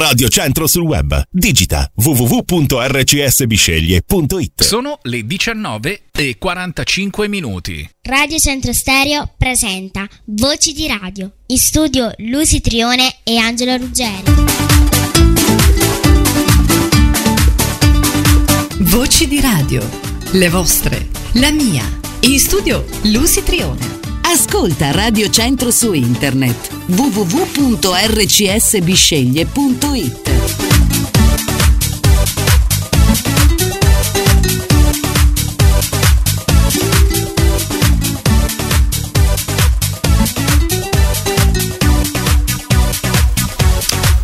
Radio Centro sul web. Digita www.rcsbisceglie.it. Sono le 19 e 45 minuti. Radio Centro Stereo presenta Voci di Radio. In studio Lucy Trione e Angelo Ruggeri. Voci di radio. Le vostre. La mia. In studio Lucy Trione. Ascolta Radio Centro su internet www.rcsbisceglie.it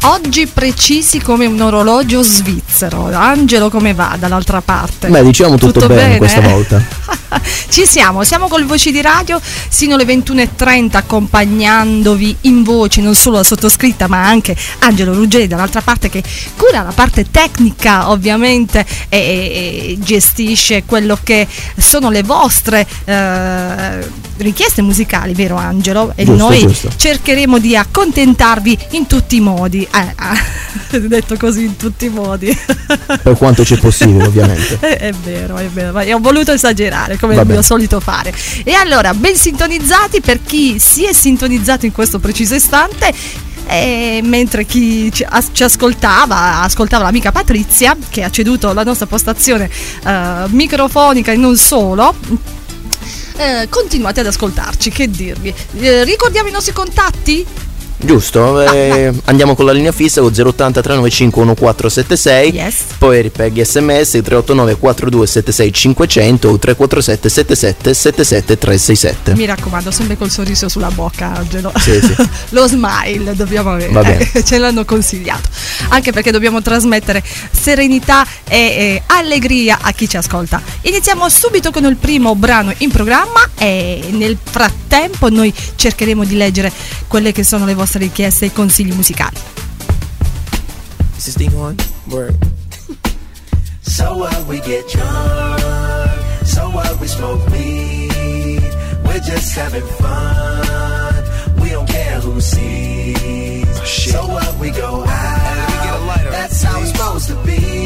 Oggi precisi come un orologio svizzero. Angelo, come va dall'altra parte? Beh, diciamo tutto, Tutto bene, bene? questa volta. Ci siamo, siamo col Voci di Radio sino alle 21.30 accompagnandovi in voce non solo la sottoscritta ma anche Angelo Ruggeri dall'altra parte che cura la parte tecnica ovviamente e, e gestisce quello che sono le vostre eh, richieste musicali, vero Angelo? E Giusto, noi giusto. cercheremo di accontentarvi in tutti i modi. Eh, ah, detto così in tutti i modi. Per quanto c'è possibile, ovviamente. Eh, È vero, è vero, ma io ho voluto esagerare come Va il mio solito fare. E allora, ben sintonizzati per chi si è sintonizzato in questo preciso istante. E mentre chi ci ascoltava, ascoltava l'amica Patrizia, che ha ceduto la nostra postazione eh, microfonica e non solo. eh, continuate ad ascoltarci, che dirvi. Eh, ricordiamo i nostri contatti? Giusto, eh, andiamo con la linea fissa con 080 395 1476 Yes. Poi ripeghi sms 389 4276 500 o 347 77 77 367 Mi raccomando, sempre col sorriso sulla bocca, Angelo. Sì, sì. Lo smile dobbiamo avere. Eh, ce l'hanno consigliato. Anche perché dobbiamo trasmettere serenità e, e allegria a chi ci ascolta. Iniziamo subito con il primo brano in programma e nel frattempo noi cercheremo di leggere quelle che sono le vostre richieste e consigli musicali. Is this thing on? Word. So what we get drunk, so what we smoke weed, we're just having fun. We don't care who sees. Oh, so what we go out, get a lighter, that's how it's supposed to be.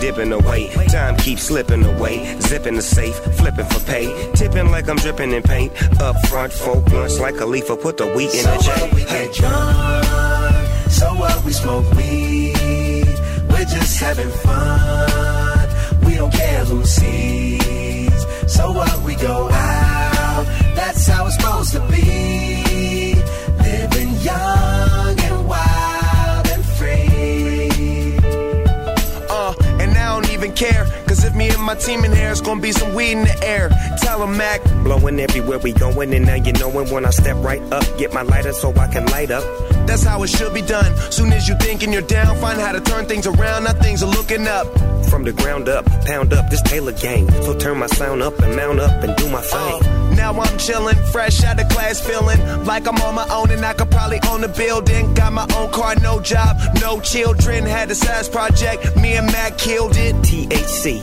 dipping away. Time keeps slipping away. Zipping the safe, flipping for pay. Tipping like I'm dripping in paint. Up front, four blunts like a leaf, put the wheat in So the J. what we Hey. get drunk, so what we smoke weed, we're just having fun. We don't care who sees. So what we go out, that's how it's supposed to be. Care. My team in here, it's gonna be some weed in the air. Tell Tell 'em, Mac. Blowing everywhere we going, and now you knowin' when I step right up. Get my lighter so I can light up. That's how it should be done. Soon as you thinking you're down, find how to turn things around. Now things are looking up. From the ground up, pound up this Taylor gang. So turn my sound up and mount up and do my thing. Uh, now I'm chillin', fresh out of class, feeling like I'm on my own and I could probably own a building. Got my own car, no job, no children. Had a size project, me and Mac killed it. THC,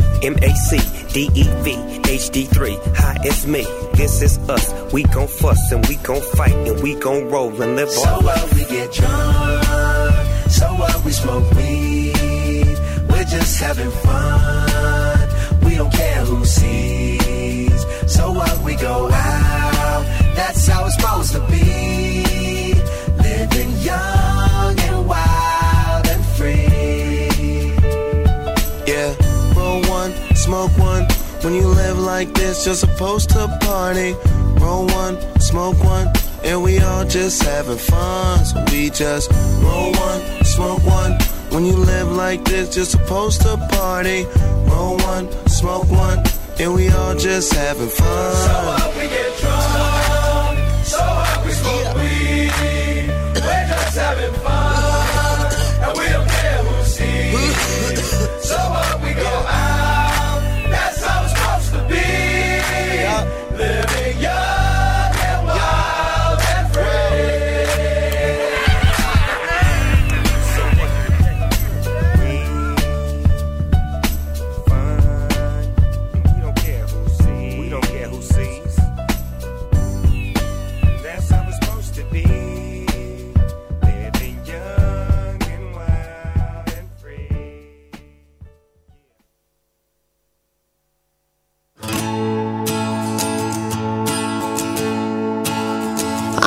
MAC, DEV, HD3. Hi, it's me. This is us. We gon' fuss and we gon' fight and we gon' roll and live So on. what we get drunk, so what we smoke weed, we're just having fun. We don't care who sees. So what we go out, that's how it's supposed to be. Smoke one. When you live like this, you're supposed to party. Roll one, smoke one, and we all just having fun. So we just roll one, smoke one. When you live like this, you're supposed to party. Roll one, smoke one, and we all just having fun. We get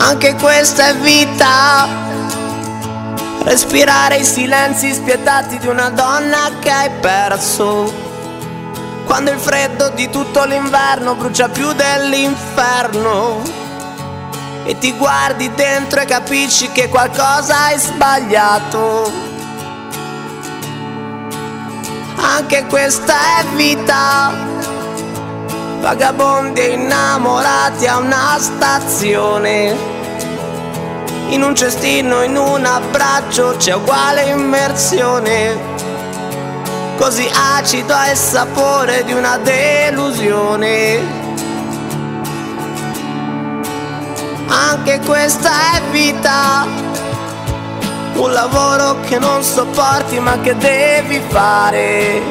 Anche questa è vita. Respirare i silenzi spietati di una donna che hai perso. Quando il freddo di tutto l'inverno brucia più dell'inferno. E ti guardi dentro e capisci che qualcosa hai sbagliato. Anche questa è vita. Vagabondi innamorati a una stazione. In un cestino, in un abbraccio c'è uguale immersione. Così acido è il sapore di una delusione. Anche questa è vita. Un lavoro che non sopporti ma che devi fare.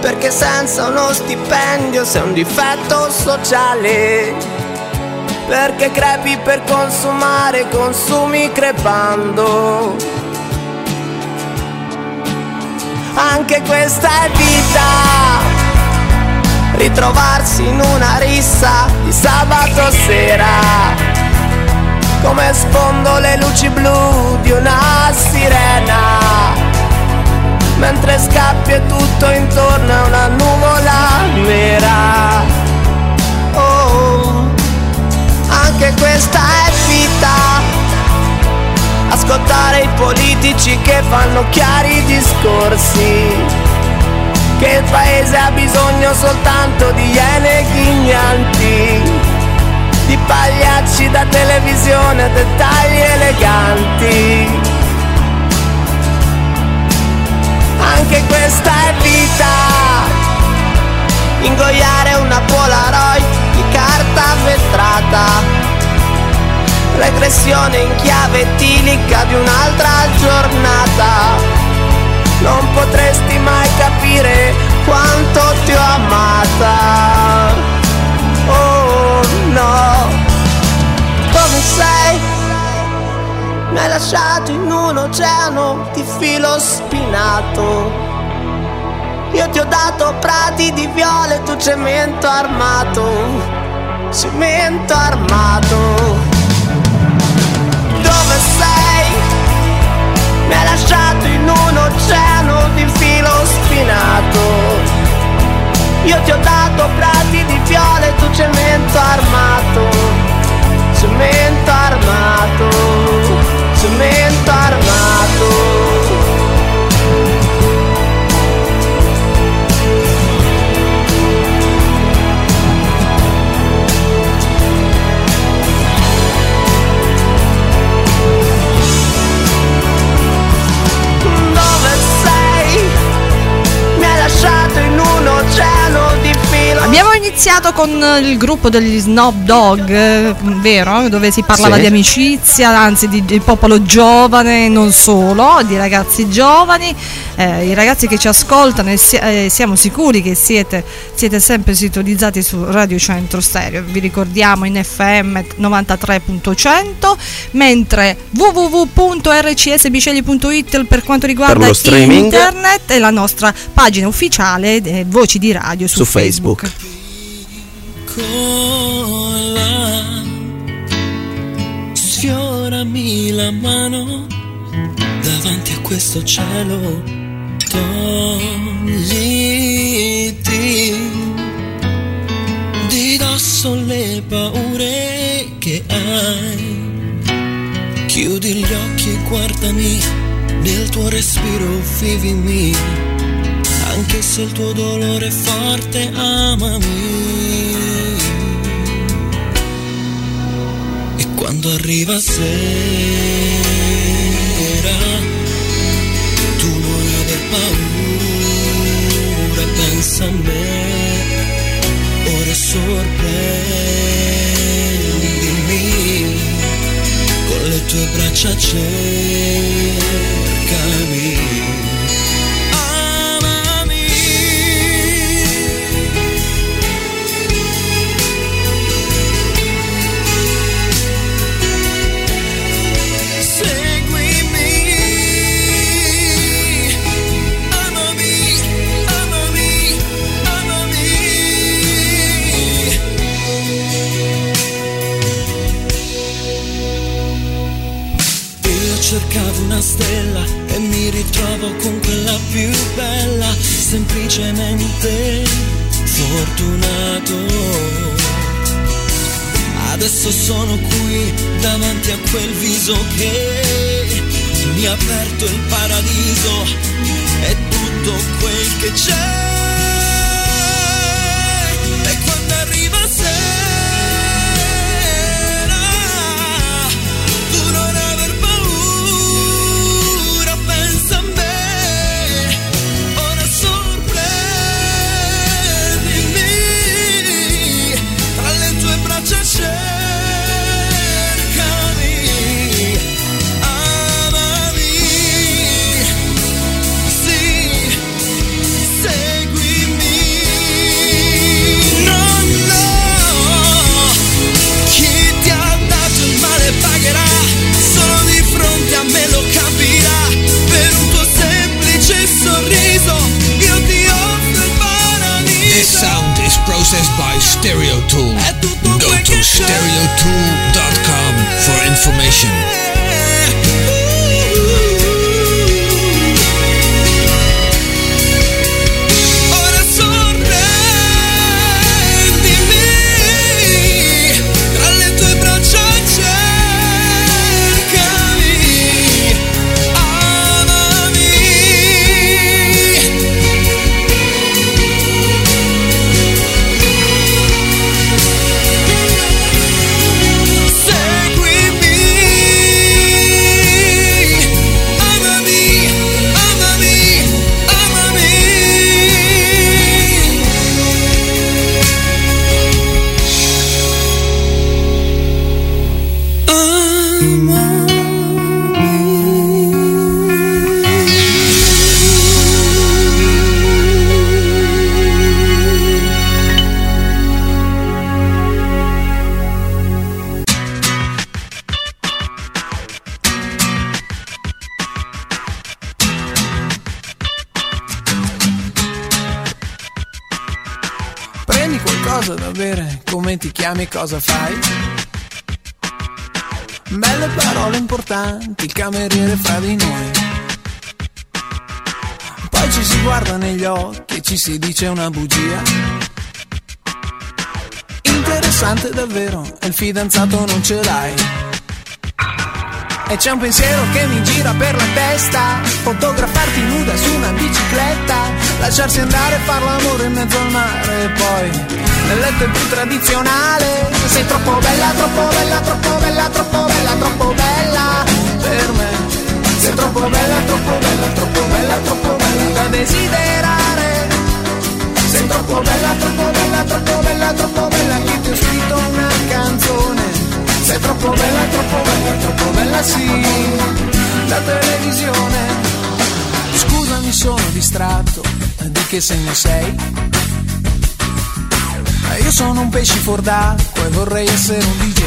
Perché senza uno stipendio sei un difetto sociale. Perché crepi per consumare, consumi crepando. Anche questa è vita. Ritrovarsi in una rissa di sabato sera. Come sfondo le luci blu di una sirena mentre scappi e tutto intorno è una nuvola nera. Anche questa è vita. Ascoltare i politici che fanno chiari discorsi. Che il paese ha bisogno soltanto di iene ghignanti. Di pagliacci da televisione, dettagli eleganti. anche questa è vita. Ingoiare una Polaroid di carta vetrata. Regressione in chiave etilica di un'altra giornata. Non potresti mai capire quanto ti ho amata. Oh no, dove sei? Mi hai lasciato in un oceano di filo spinato. Io ti ho dato prati di viole, tu cemento armato. Cemento armato. Lasciato in un oceano di filo spinato. Io ti ho dato prati di viole, tu cemento armato. Cemento armato. Cemento armato. Filo. Abbiamo iniziato con il gruppo degli Snob Dog, eh, vero? Dove si parlava Sì. di amicizia, anzi di, di popolo giovane, non solo, di ragazzi giovani. Eh, I ragazzi che ci ascoltano e si- eh, siamo sicuri che siete, siete sempre sintonizzati su Radio Centro Stereo. Vi ricordiamo in FM 93.100, mentre www.rcsbicegli.it per quanto riguarda Per internet e la nostra pagina ufficiale eh, Voci di Radio su, Su Facebook. Cola, sfiorami la mano davanti a questo cielo. Togliti di dosso le paure che hai. Chiudi gli occhi e guardami, nel tuo respiro vivimi. Anche se il tuo dolore è forte, amami. E quando arriva sera, tu non aver paura, pensa a me. Ora sorprendimi con le tue braccia cercami. Cercavo una stella e mi ritrovo con quella più bella, semplicemente fortunato. Adesso sono qui davanti a quel viso che mi ha aperto il paradiso e tutto quel che c'è. Processed by Stereo Tool. Go to stereotool.com for information. Chiami cosa fai? Belle parole importanti, il cameriere fra di noi. Poi ci si guarda negli occhi e ci si dice una bugia. Interessante davvero, il fidanzato non ce l'hai. E c'è un pensiero che mi gira per la testa Fotografarti nuda su una bicicletta Lasciarsi andare e far l'amore in mezzo al mare E poi nel letto è più tradizionale Sei troppo bella, troppo bella, troppo bella, troppo bella, troppo bella Per me Sei troppo bella, troppo bella, troppo bella, troppo bella da desiderare Sei troppo bella, troppo bella, troppo bella, troppo bella Che ti ho scritto una canzone sei troppo bella, troppo bella, troppo bella sì La televisione Scusami sono distratto Di che segno sei? Eh, Io sono un pesce fuor d'acqua E vorrei essere un DJ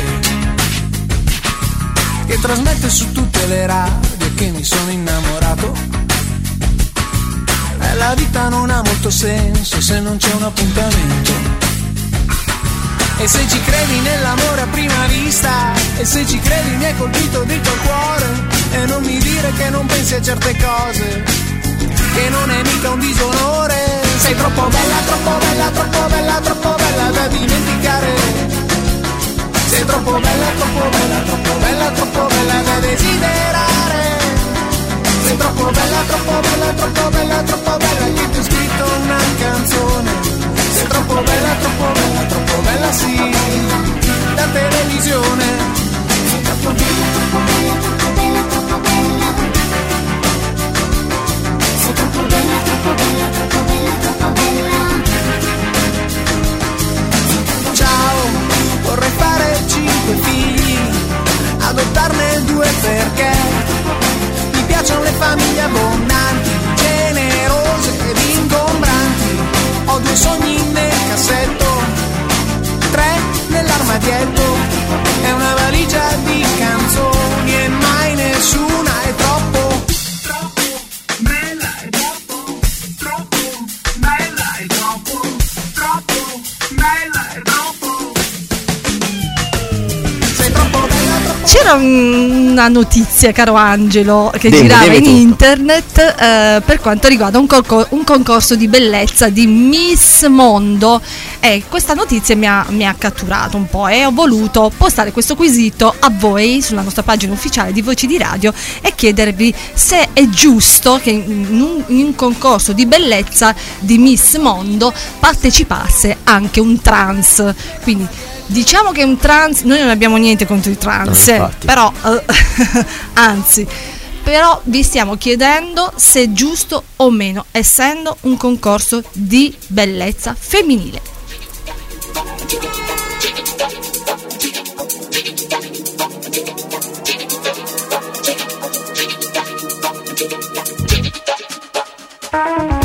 Che trasmette su tutte le radio che mi sono innamorato. E la vita non ha molto senso Se non c'è un appuntamento. E se ci credi nell'amore a prima vista E se ci credi mi hai colpito dritto al cuore E non mi dire che non pensi a certe cose Che non è mica un disonore sei troppo bella, troppo bella, troppo bella, troppo bella da dimenticare Sei troppo bella, troppo bella, troppo bella, troppo bella da desiderare Sei troppo bella, troppo bella, troppo bella, troppo bella che ti ho scritto una canzone Sei troppo bella, troppo bella, troppo bella sì Da televisione Sei troppo Sei troppo bella, troppo bella, troppo bella una notizia, caro Angelo, che deve, girava deve in tutto. internet eh, per quanto riguarda un, concor- un, concorso di bellezza di Miss Mondo. Eh, questa notizia mi ha, mi ha, catturato un po' e ho voluto postare questo quesito a voi sulla nostra pagina ufficiale di Voci di Radio e chiedervi se è giusto che in un, in un concorso di bellezza di Miss Mondo partecipasse anche un trans. Quindi diciamo che un trans, noi non abbiamo niente contro i trans, no, però eh, anzi, però vi stiamo chiedendo se è giusto o meno, essendo un concorso di bellezza femminile. Thank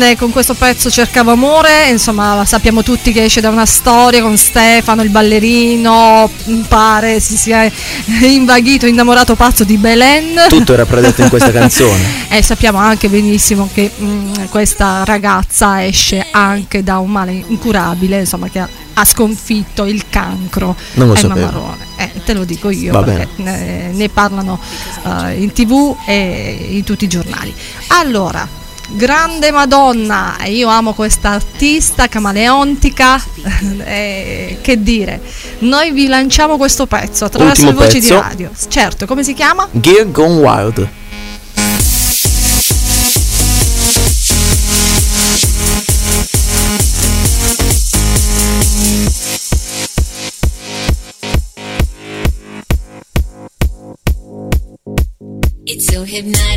Simone con questo pezzo Cercavo amore, insomma sappiamo tutti che esce da una storia con Stefano, il ballerino, pare si sia invaghito, innamorato pazzo di Belen. Tutto era predetto in questa canzone. e sappiamo anche benissimo che mh, questa ragazza esce anche da un male incurabile, insomma che ha ha sconfitto il cancro non lo Marrone. Eh, te lo dico io, ne, eh, ne, parlano uh, in tv e in tutti i giornali. Allora, Grande Madonna, io amo questa artista camaleontica, eh, che dire, noi vi lanciamo questo pezzo attraverso Ultimo le voci pezzo. di radio. Certo, come si chiama? Gear Gone Wild. It's so hypnotic.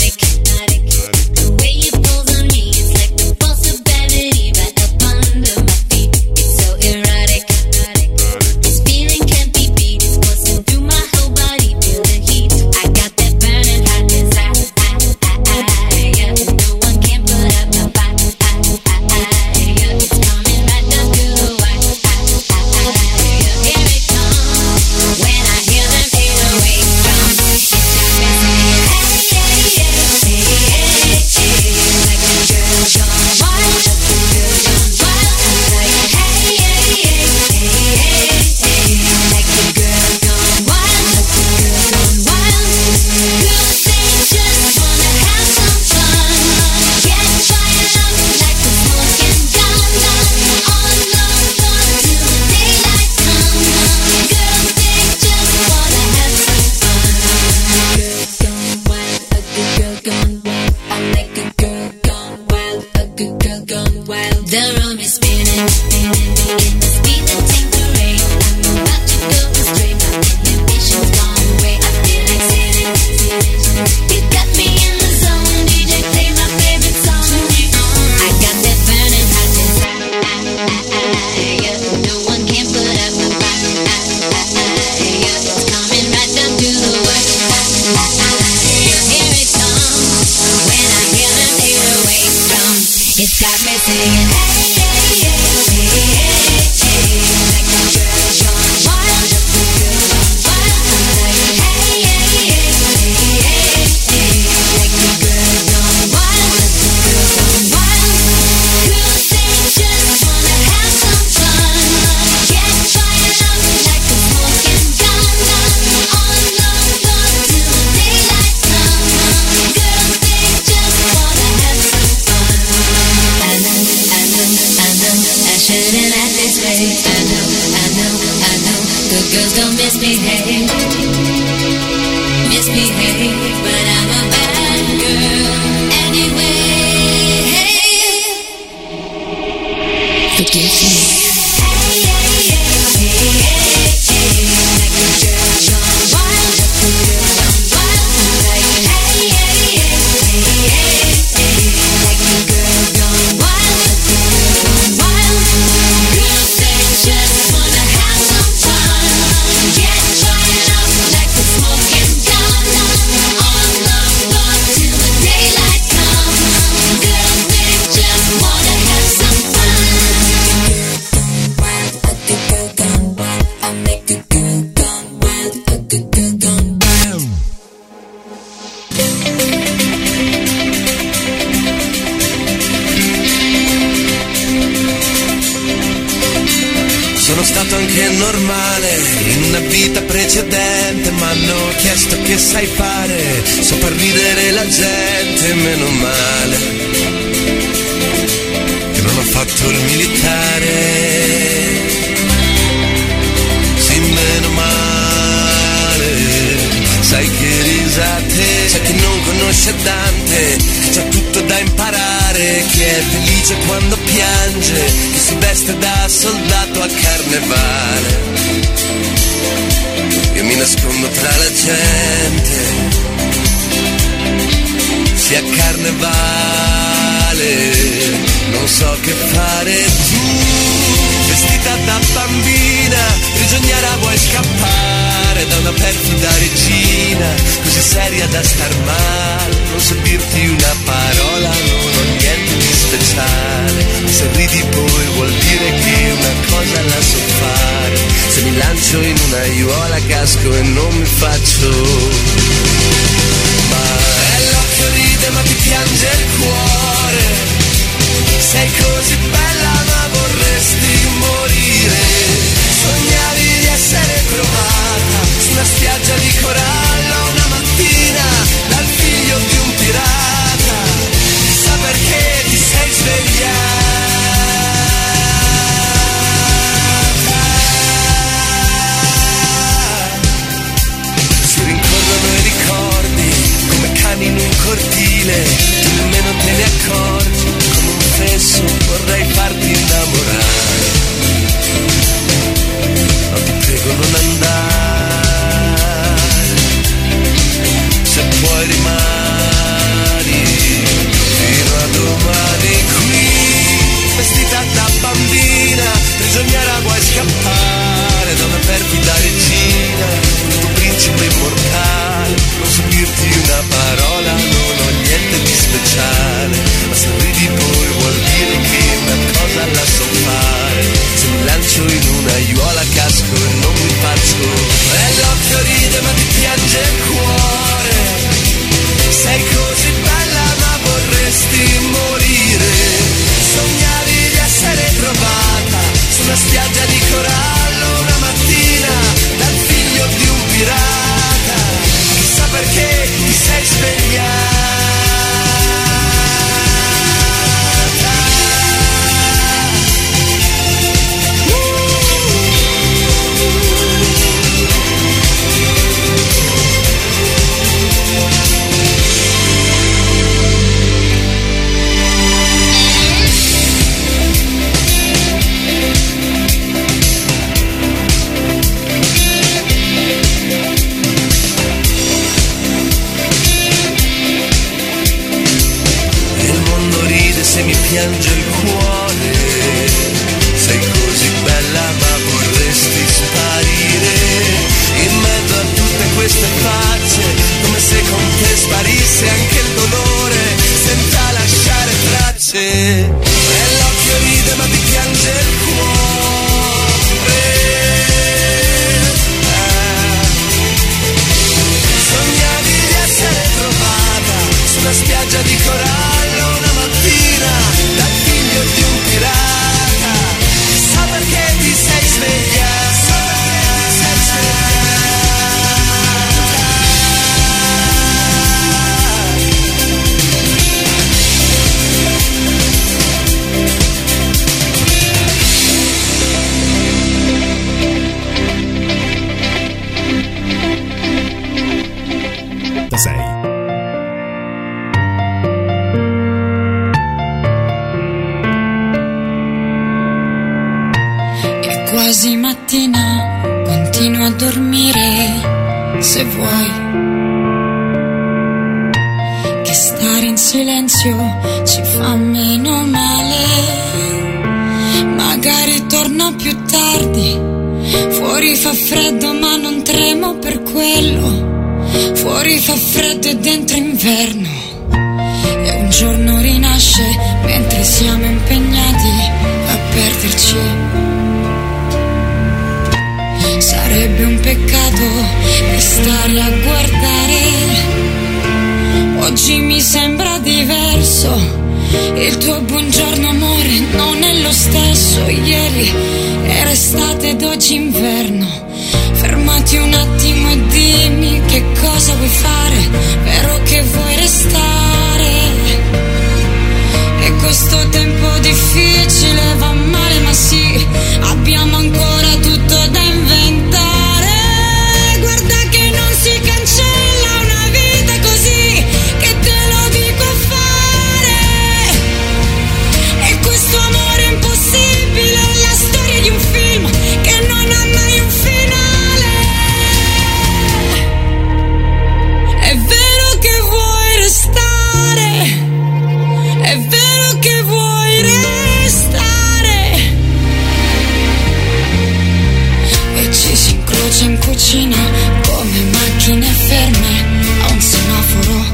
piace in cucina come macchine ferme a un semaforo.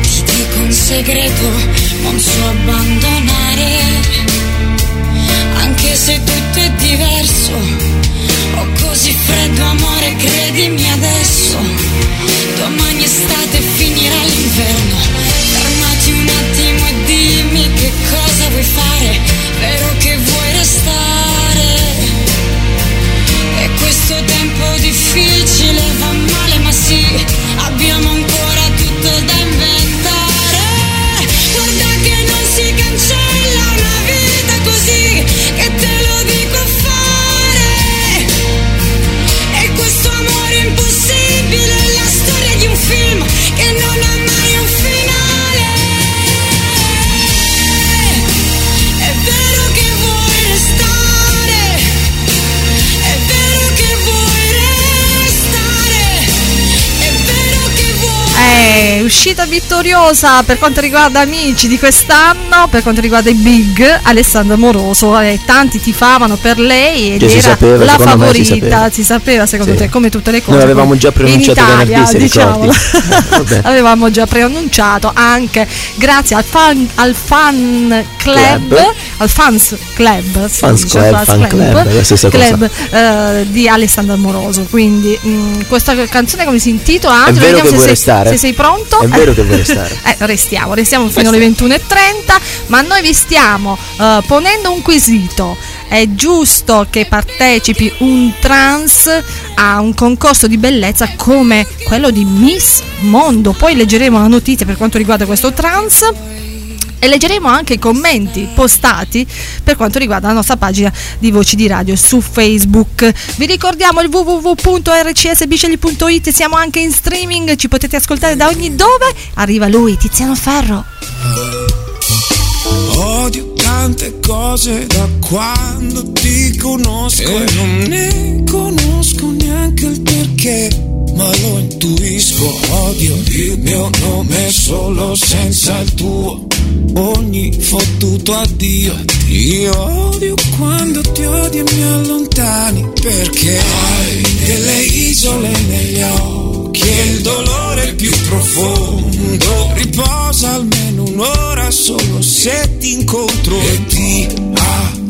Ti dico un segreto, non so abbandonare, anche se tutto è diverso. Ho così freddo amore, credimi adesso. Vittoriosa per quanto riguarda amici di quest'anno, per quanto riguarda i big, Alessandra Moroso. eh, tanti tifavano per lei ed Che si era sapeva, la me si favorita. sapeva. Si sapeva, secondo Sì. te, come tutte le cose. Noi avevamo già in preannunciato Italia, venerdì. Vabbè. avevamo già preannunciato anche grazie al fan, al fan club, Club. Al fans club, Fans dice, club, fan club, cosa. club, eh, di Alessandra Moroso. Quindi mh, questa canzone come si intitola? È vero Vediamo che se vuoi sei, restare? se sei pronto. È vero che vuoi restare? Eh, restiamo, restiamo fino alle 21.30, ma noi vi stiamo eh, ponendo un quesito. È giusto che partecipi un trans a un concorso di bellezza come quello di Miss Mondo? Poi leggeremo la notizia per quanto riguarda questo trans. E leggeremo anche i commenti postati per quanto riguarda la nostra pagina di Voci di Radio su Facebook. Vi ricordiamo il www.rcsbicegli.it, siamo anche in streaming, ci potete ascoltare da ogni dove. Arriva lui, Tiziano Ferro. Odio tante cose da quando ti conosco e non ne conosco neanche il perché, ma lo intuisco. Odio il mio nome solo senza il tuo. Ogni fottuto addio. Io odio quando ti odi e mi allontani perché hai delle isole negli occhi e il dolore più profondo riposa almeno un'ora solo se ti incontro e ti e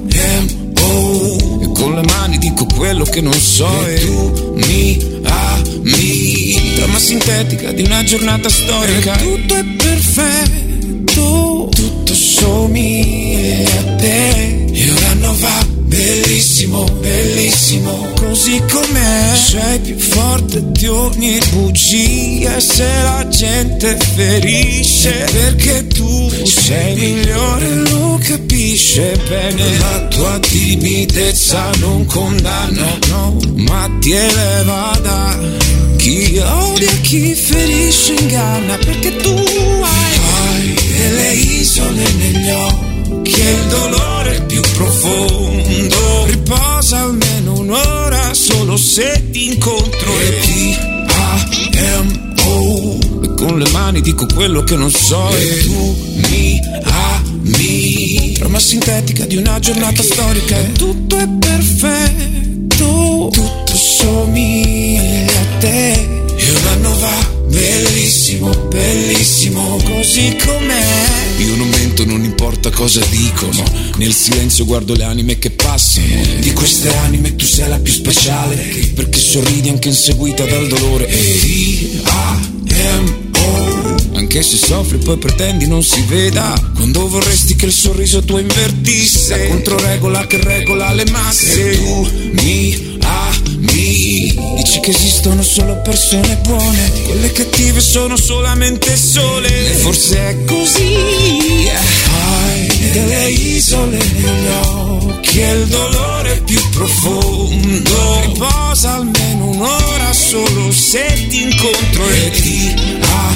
con le mani dico quello che non so e tu mi ami trama sintetica di una giornata storica. E tutto è perfetto. Tutto somiglia a te. E un anno va bellissimo bellissimo. Così com'è sei più forte di ogni bugia. Se la gente ferisce perché tu sei migliore? Lo capisce bene. La tua timidezza non condanna no, ma ti eleva da chi odia chi ferisce inganna. Perché tu hai, hai delle isole negli occhi il dolore più profondo. Riposa almeno un'ora solo se ti incontro. E ti amo e con le mani dico quello che non so. E tu mi ami trama sintetica di una giornata storica. E tutto è perfetto. Tutto somiglia a te. E un anno va bellissimo bellissimo. Così com'è. Io non mento non importa cosa dicono. Nel silenzio guardo le anime che passano. Di queste anime tu sei la più speciale perché sorridi anche inseguita dal dolore. E ti amo anche se soffri poi pretendi non si veda. Quando vorresti che il sorriso tuo invertisse. La controregola che regola le masse. E tu mi ami Dici che esistono solo persone buone Quelle cattive sono solamente sole. E forse è così Hai delle isole negli occhi E il dolore più profondo. Riposa almeno un'ora solo se ti incontro E ti amo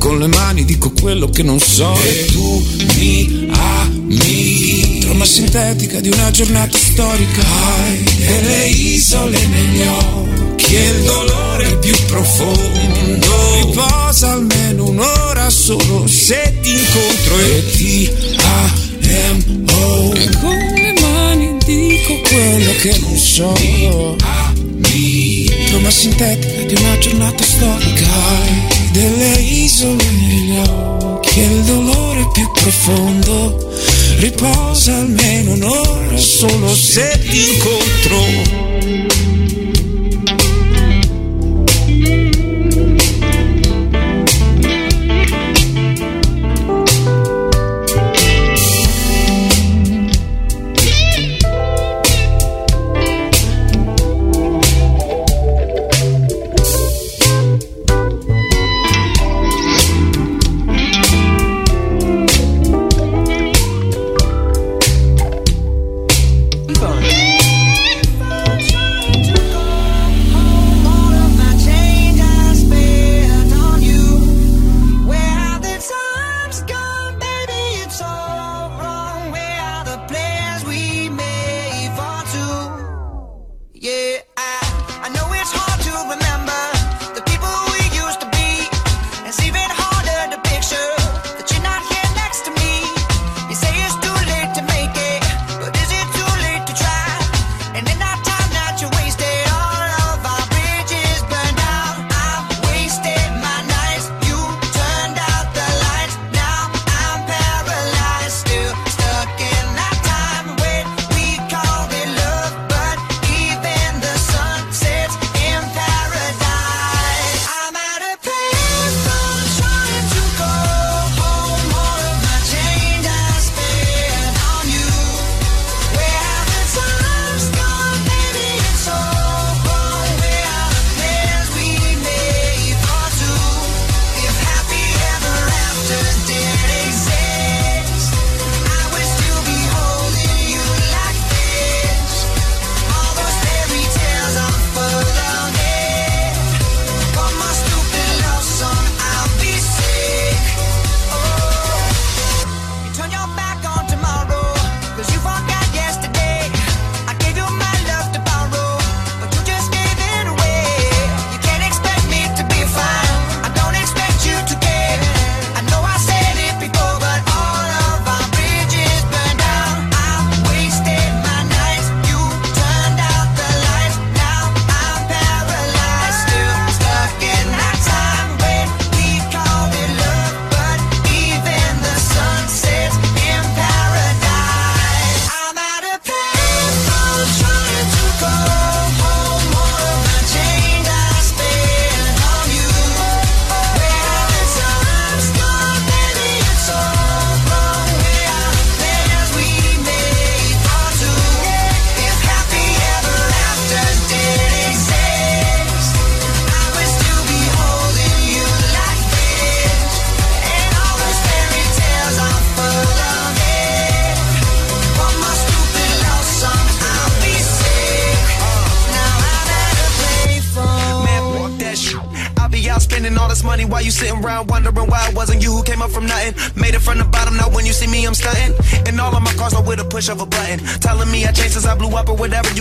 con le mani dico quello che non so. E tu mi ami. Trama sintetica di una giornata storica. Hai delle isole negli occhi E il dolore più profondo. Riposa almeno un'ora solo se ti incontro E ti amo. E con le mani dico quello che non so. Trama sintetica di una giornata storica. Hai delle isole negli occhi e il dolore più profondo. Riposa almeno un'ora solo se ti incontro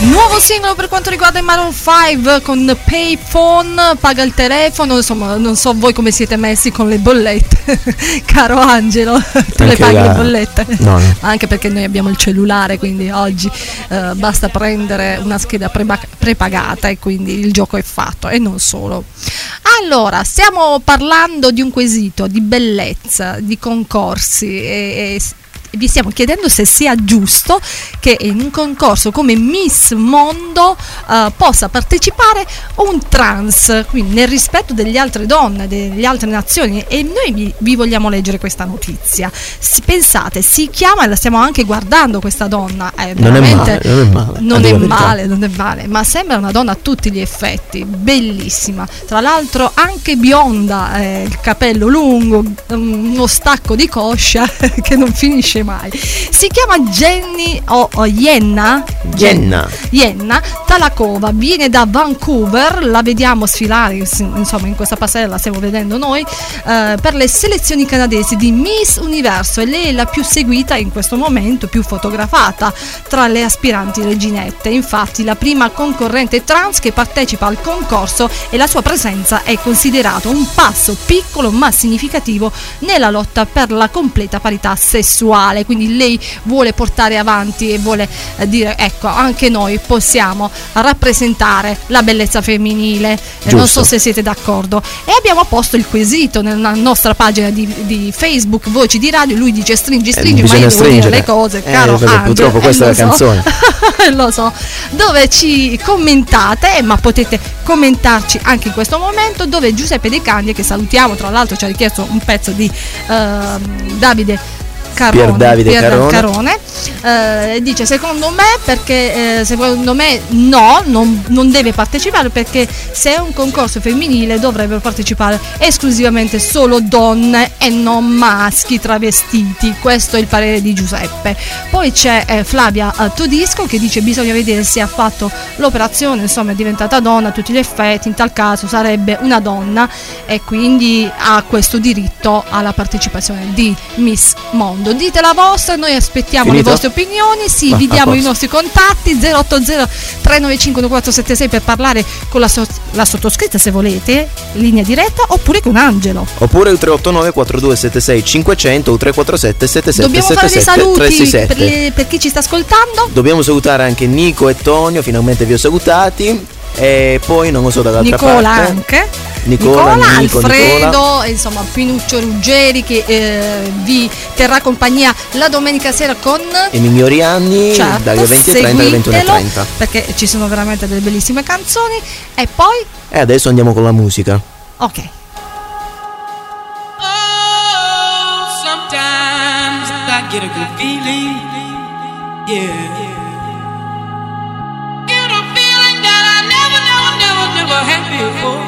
Nuovo singolo per quanto riguarda i Maroon 5 con Payphone, paga il telefono, insomma non so voi come siete messi con le bollette, caro Angelo, tu le Anche paghi la- le bollette? No, no. Anche perché noi abbiamo il cellulare, quindi oggi eh, basta prendere una scheda preba- prepagata e quindi il gioco è fatto e non solo. Allora, stiamo parlando di un quesito di bellezza, di concorsi e, e vi stiamo chiedendo se sia giusto che in un concorso come Miss Mondo eh, possa partecipare un trans, quindi nel rispetto delle altre donne, delle altre nazioni e noi vi, vi vogliamo leggere questa notizia. Si- pensate, si chiama e la stiamo anche guardando questa donna, è Non è male, non è male. non è male, non è male, ma sembra una donna a tutti gli effetti, bellissima. Tra l'altro anche bionda, eh, il capello lungo, uno stacco di coscia che non finisce mai. Si chiama Jenny o, o Yenna? Jenna. Yenna Talakova viene da Vancouver, la vediamo sfilare insomma in questa passerella, la stiamo vedendo noi, eh, per le selezioni canadesi di Miss Universo e lei è la più seguita in questo momento, più fotografata tra le aspiranti reginette. Infatti la prima concorrente trans che partecipa al concorso e la sua presenza è considerato un passo piccolo ma significativo nella lotta per la completa parità sessuale. Quindi lei vuole portare avanti e vuole eh, dire ecco anche noi possiamo rappresentare la bellezza femminile. Eh, non so Giusto. se siete d'accordo. E abbiamo posto il quesito nella nostra pagina di, di Facebook, Voci di Radio. Lui dice stringi, stringi, ma io Eh, devo dire le cose, Eh, caro Angelo, purtroppo eh, questa è lo la so. canzone. lo so, dove ci commentate, eh, ma potete commentarci anche in questo momento, dove Giuseppe De Candia, che salutiamo, tra l'altro ci ha richiesto un pezzo di ehm, Davide Carone, Pier Davide Pier Carone. Carone, eh, dice secondo me perché eh, secondo me no non, non deve partecipare perché se è un concorso femminile dovrebbero partecipare esclusivamente solo donne e non maschi travestiti. Questo è il parere di Giuseppe. Poi c'è eh, Flavia eh, Todisco che dice bisogna vedere se ha fatto l'operazione insomma è diventata donna a tutti gli effetti in tal caso sarebbe una donna. E quindi ha questo diritto alla partecipazione di Miss Mondo dite la vostra noi aspettiamo Finito? le vostre opinioni sì Ah, vi diamo i nostri contatti 080 395 1476 per parlare con la, so- la sottoscritta se volete linea diretta oppure con Angelo Oppure il 389 4276 500 o 347 77 dobbiamo fare dei 77 saluti 367. per, le- per chi ci sta ascoltando Dobbiamo salutare anche Nico e Tonio, finalmente vi ho salutati. E poi non lo so dall'altra Nicola parte. anche Nicola, Nico, Alfredo, Nicola. insomma Pinuccio Ruggeri che eh, vi terrà compagnia la domenica sera con I migliori anni Certo, dalle 20.30 alle seguitelo, 21.30. perché ci sono veramente delle bellissime canzoni e poi E adesso andiamo con la musica. ok Sometimes I get a good feeling. Yeah. Get a feeling that I never, never, never, never had before.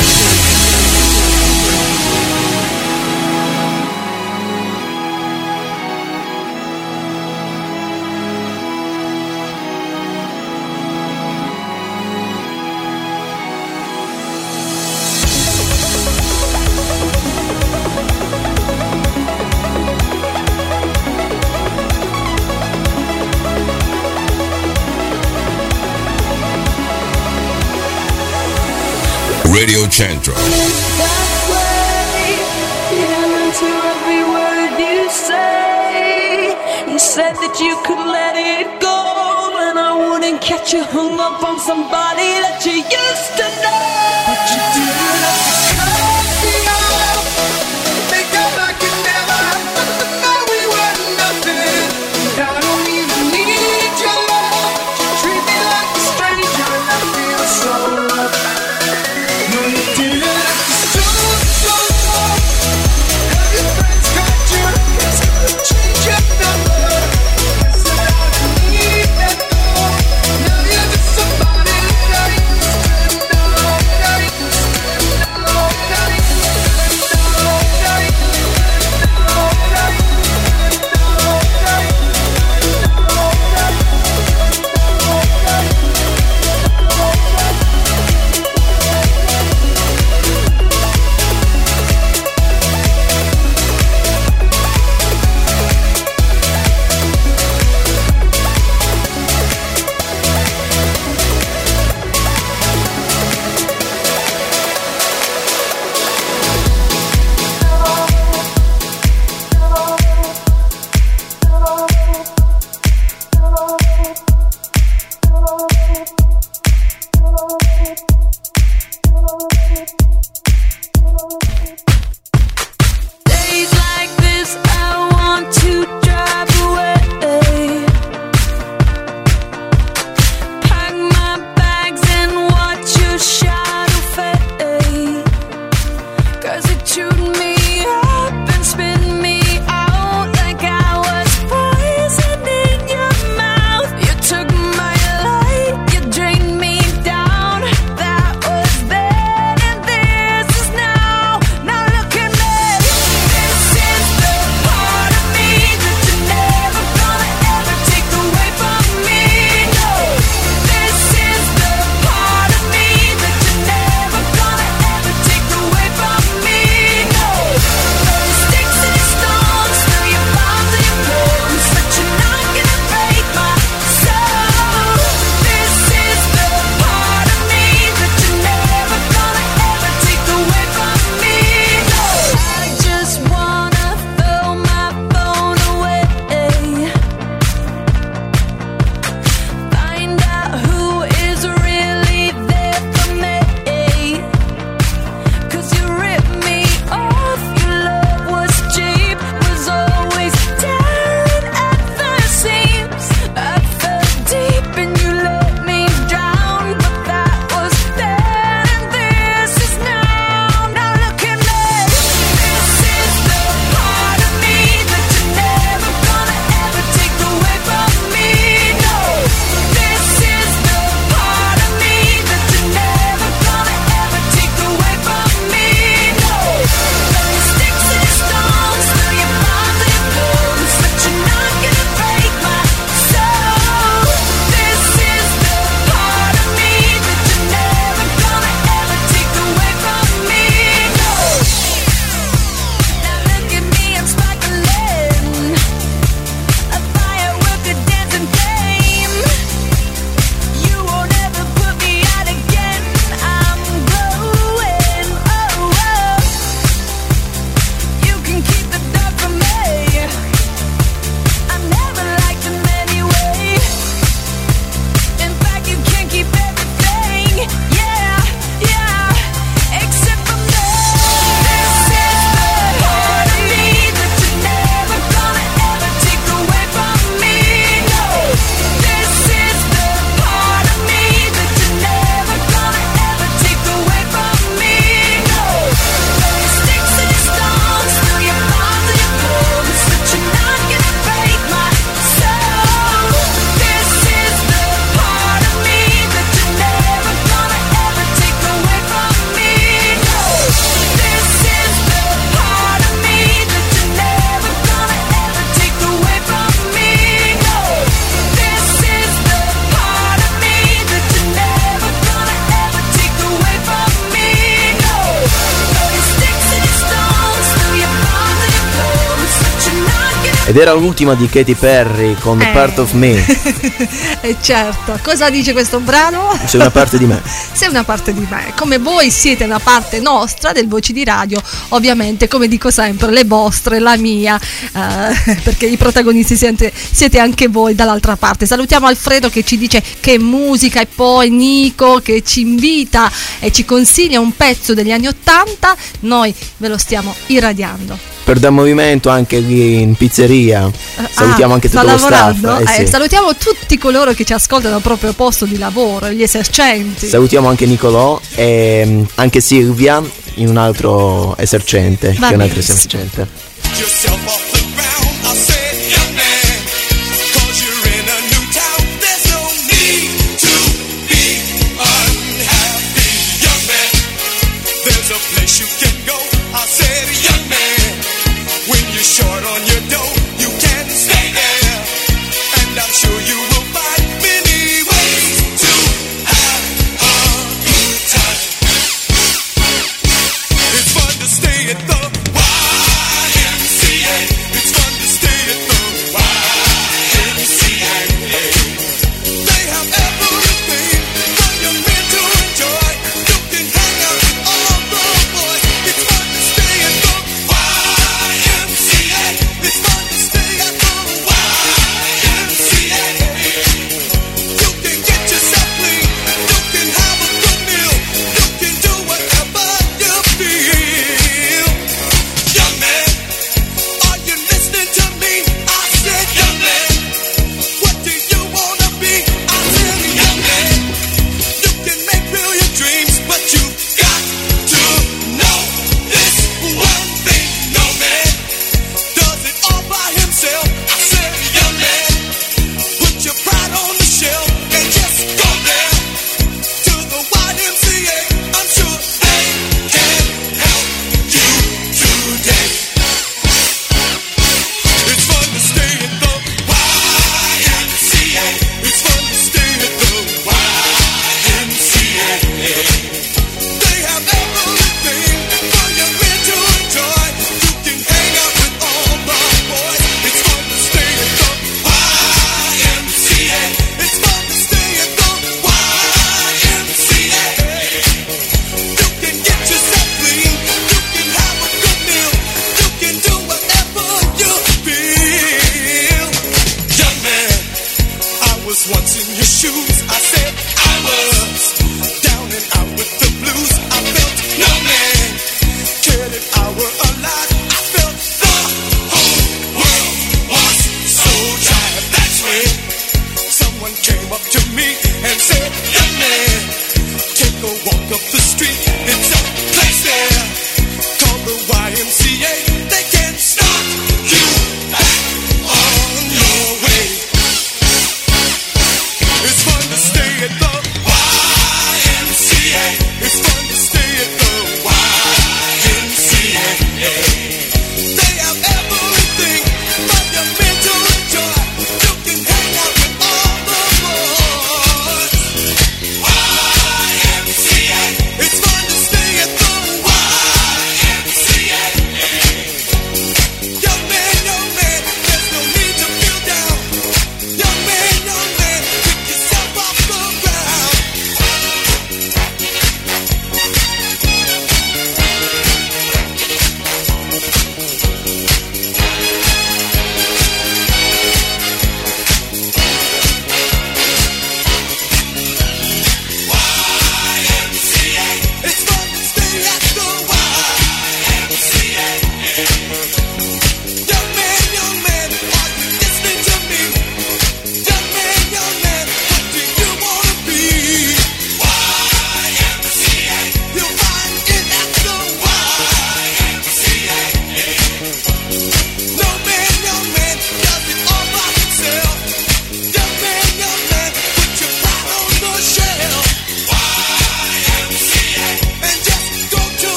Radio Chantro. You said that you could let it go, and I wouldn't catch you hung up on somebody that you used to know. But you did. Ed era l'ultima di Katy Perry con eh. Part of Me. e eh, certo, cosa dice questo brano? Sei una parte di me. Sei una parte di me. Come voi siete una parte nostra del Voci di Radio, ovviamente, come dico sempre, le vostre, la mia, eh, perché i protagonisti siete, siete anche voi dall'altra parte. Salutiamo Alfredo che ci dice che musica e poi Nico che ci invita e ci consiglia un pezzo degli anni 80. Noi ve lo stiamo irradiando per dar movimento anche lì in pizzeria. Ah, salutiamo ah, anche tutto lo staff. Eh, eh sì. eh, salutiamo tutti coloro che ci ascoltano al proprio posto di lavoro, gli esercenti. Salutiamo anche Nicolò e mm, anche Silvia in un altro esercente, Va che è un altro esercente.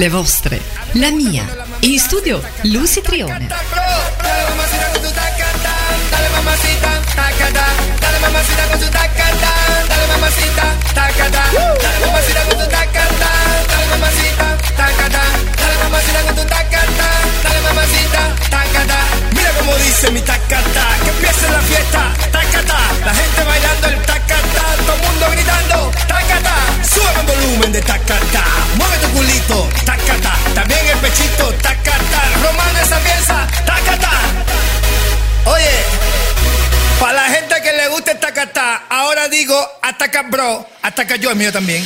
le vostre, la mia. In studio Lucy Trione. atacas, bro, yo, el mío también.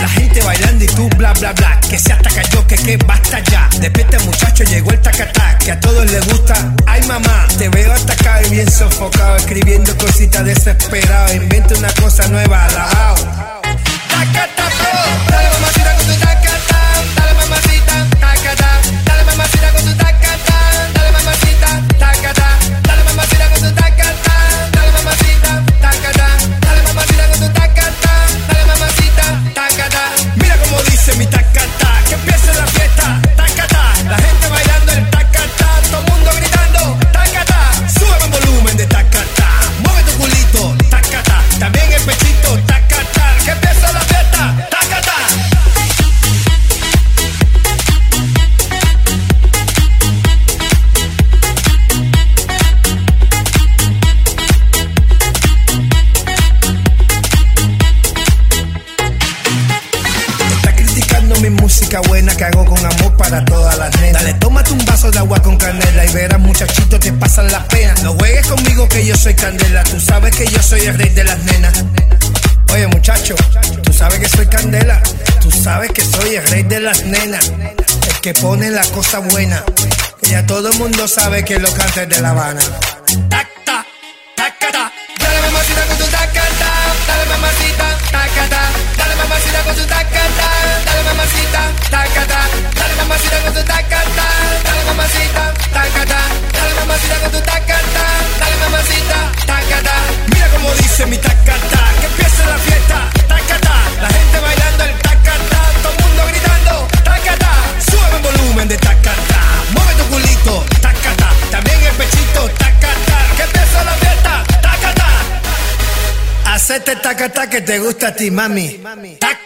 La gente bailando y tú bla bla bla, que se ataca yo, que que basta ya. Despierta este muchacho, llegó el tacatá, que a todos les gusta. Ay mamá, te veo atacado y bien sofocado, escribiendo cositas desesperadas. Inventa una cosa nueva, la sabes quién lo canta de La Habana. tacata que te gusta a ti, mami. Taca.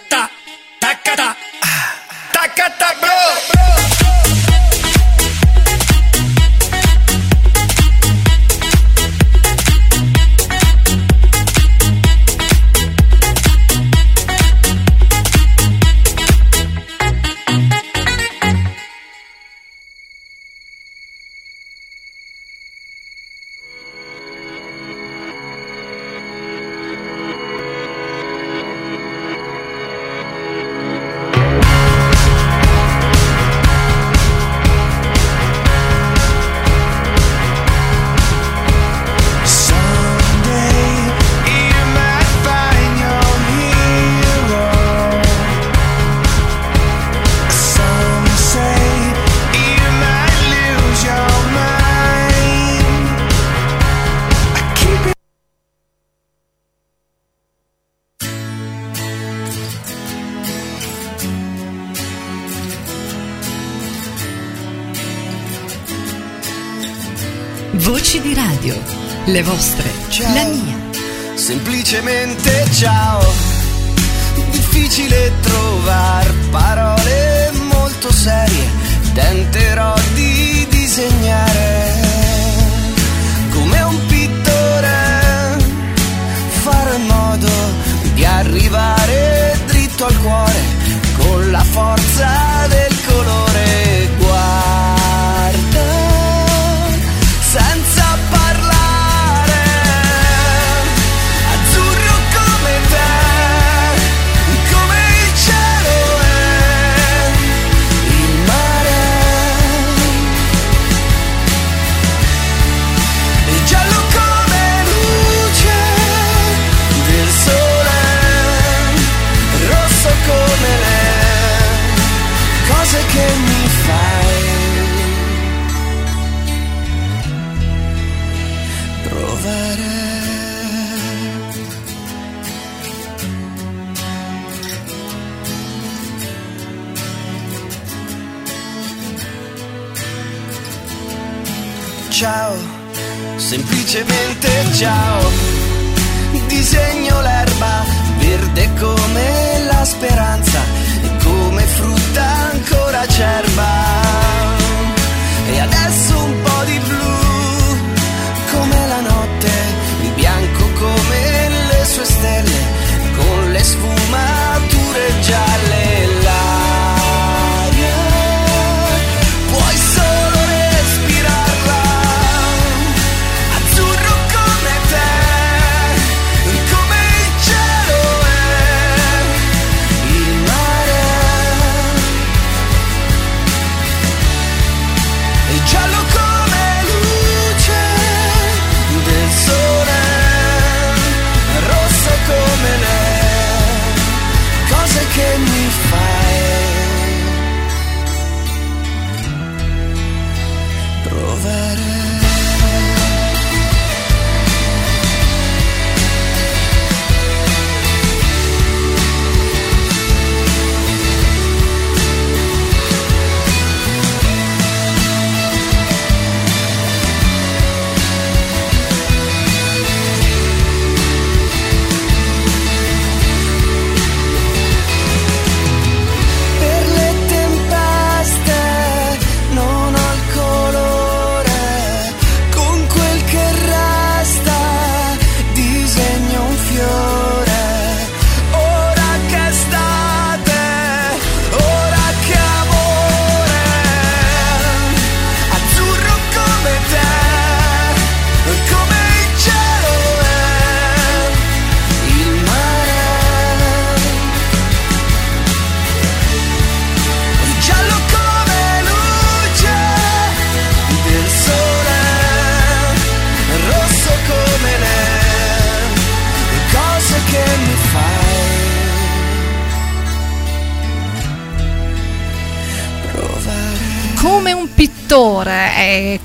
Semplicemente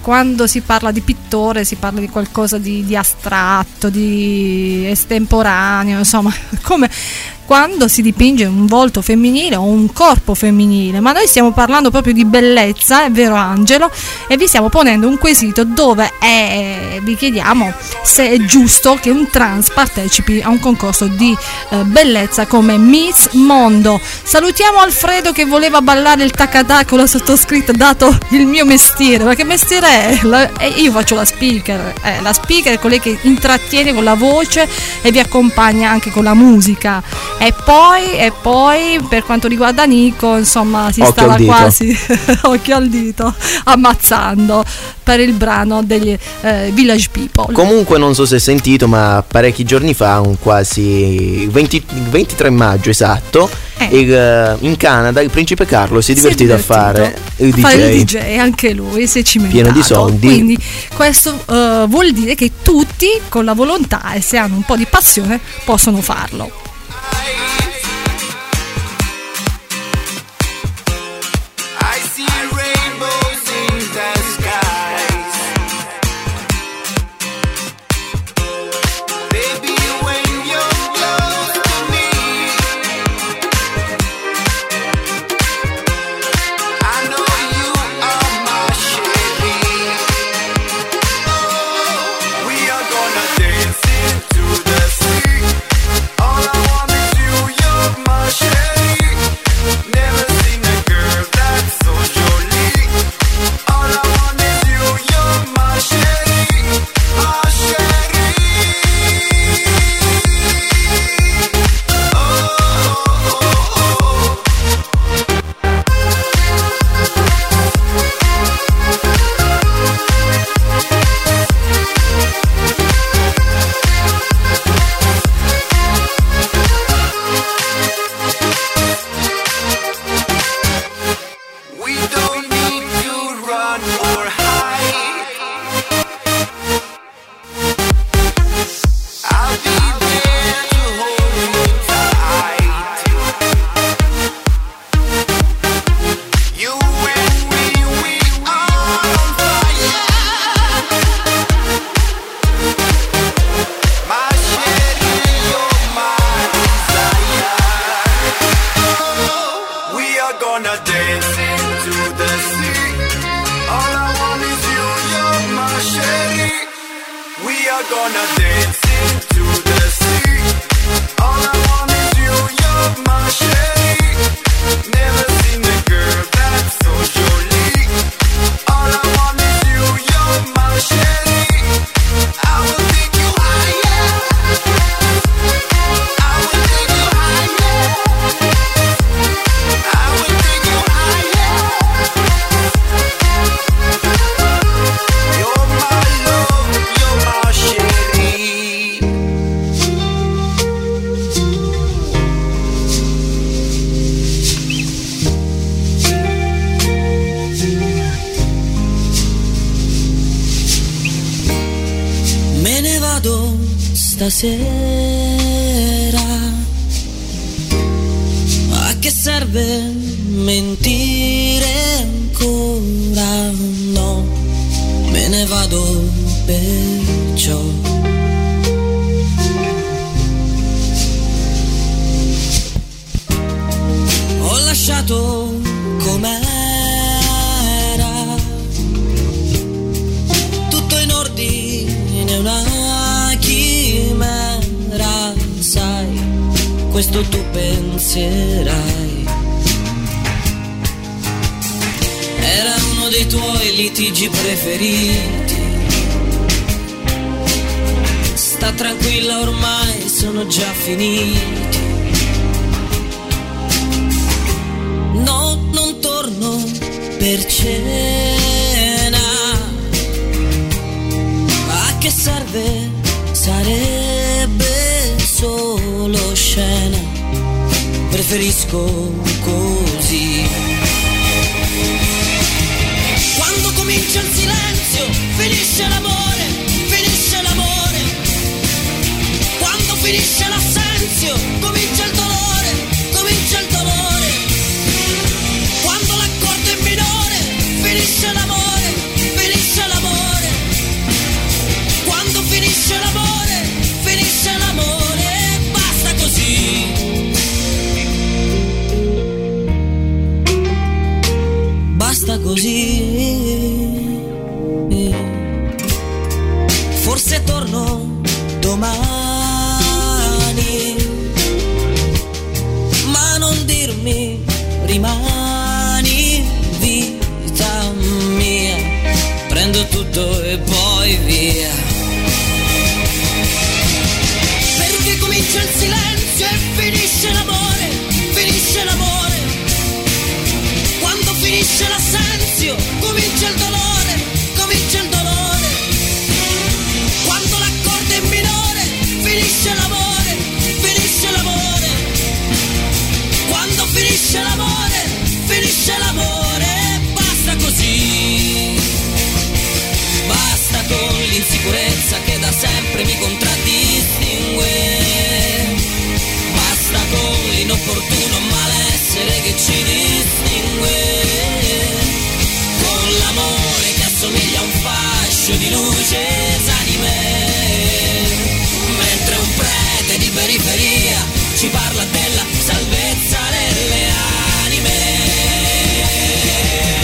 quando si parla di pittore si parla di qualcosa di, di astratto, di estemporaneo, insomma, come quando si dipinge un volto femminile o un corpo femminile, ma noi stiamo parlando proprio di bellezza, è vero Angelo, e vi stiamo ponendo un quesito dove è- vi chiediamo se è giusto che un trans partecipi a un concorso di eh, bellezza come Miss Mondo. Salutiamo Alfredo che voleva ballare il tacatà con la sottoscritta dato il mio mestiere, ma che mestiere è? La- eh, io faccio la speaker, eh, la speaker è colei che intrattiene con la voce e vi accompagna anche con la musica. E poi, e poi per quanto riguarda Nico, insomma, si Occhio stava quasi occhio al dito ammazzando per il brano degli eh, Village People. Comunque non so se hai sentito, ma parecchi giorni fa, un quasi 20 23 maggio esatto, Eh. il, eh, in Canada il principe Carlo si è Si è divertito, a divertito fare il a fare il DJ. DJ anche lui si è cimentato Pieno di soldi. quindi questo eh, vuol dire che tutti con la volontà e se hanno un po' di passione possono farlo I are gonna dance into the sea. All I want is you, you're my shade.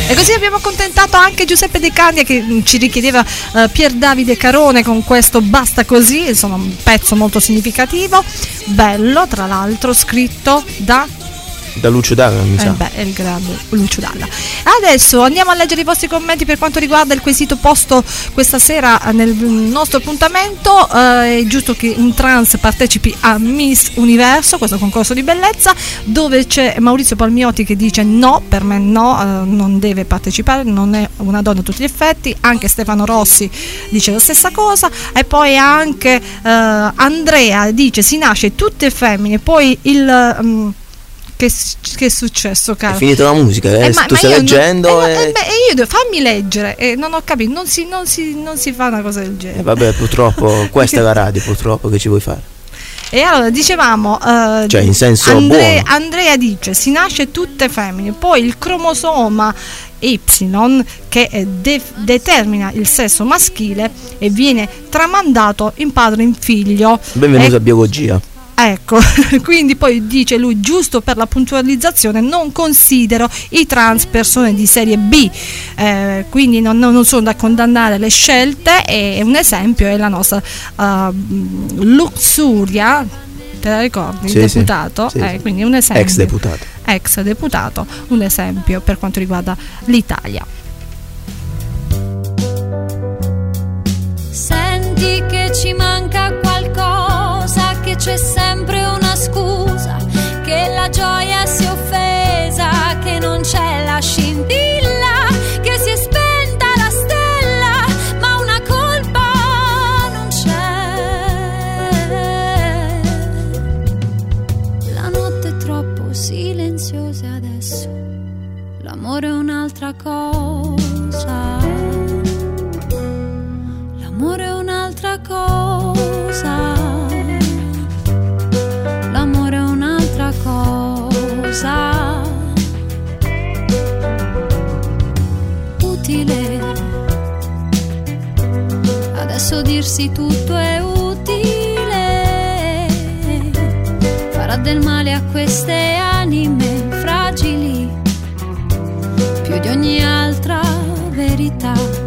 E così abbiamo accontentato anche Giuseppe De Candia che ci richiedeva eh, Pier Davide Carone con questo Basta così, insomma un pezzo molto significativo, bello tra l'altro, scritto da Da Lucio Dalla, mi eh sa. beh, è il grande Lucio Dalla. Adesso andiamo a leggere i vostri commenti per quanto riguarda il quesito posto questa sera eh, nel nostro appuntamento. Eh, è giusto che un trans partecipi a Miss Universo, questo concorso di bellezza, dove c'è Maurizio Palmiotti che dice no, per me no, eh, non deve partecipare, non è una donna a tutti gli effetti. Anche Stefano Rossi dice la stessa cosa. E poi anche eh, Andrea dice si nasce tutte femmine, poi il... mm, che, che è successo, caro? È finita la musica, eh, Eh, ma- tu ma stai non- leggendo eh, e... eh, beh, io fammi leggere e non ho capito, non si, non si- non si fa una cosa del genere. Eh, vabbè, purtroppo, questa è la radio, purtroppo, che ci vuoi fare? E allora dicevamo, eh, Cioè, in senso Andre- buono. Andrea dice si nasce tutte femmine, poi il cromosoma Y che eh, de- determina il sesso maschile e viene tramandato in padre in figlio. Benvenuto E- a biologia. Ecco, quindi poi dice lui, giusto per la puntualizzazione, non considero i trans persone di serie B, Eh, quindi non, non sono da condannare le scelte e un esempio è la nostra uh, Luxuria, te la ricordi? Sì, il sì, deputato, sì, Eh, sì. quindi un esempio. Ex deputato. Ex deputato, un esempio per quanto riguarda l'Italia. Senti che ci manca c'è sempre una scusa, che la gioia si è offesa, che non c'è la scintilla, che si è spenta la stella, ma una colpa non c'è. La notte è troppo silenziosa adesso, l'amore è un'altra cosa. L'amore è un'altra cosa. Cosa. Utile. Adesso dirsi tutto è utile. Farà del male a queste anime fragili. Più di ogni altra verità.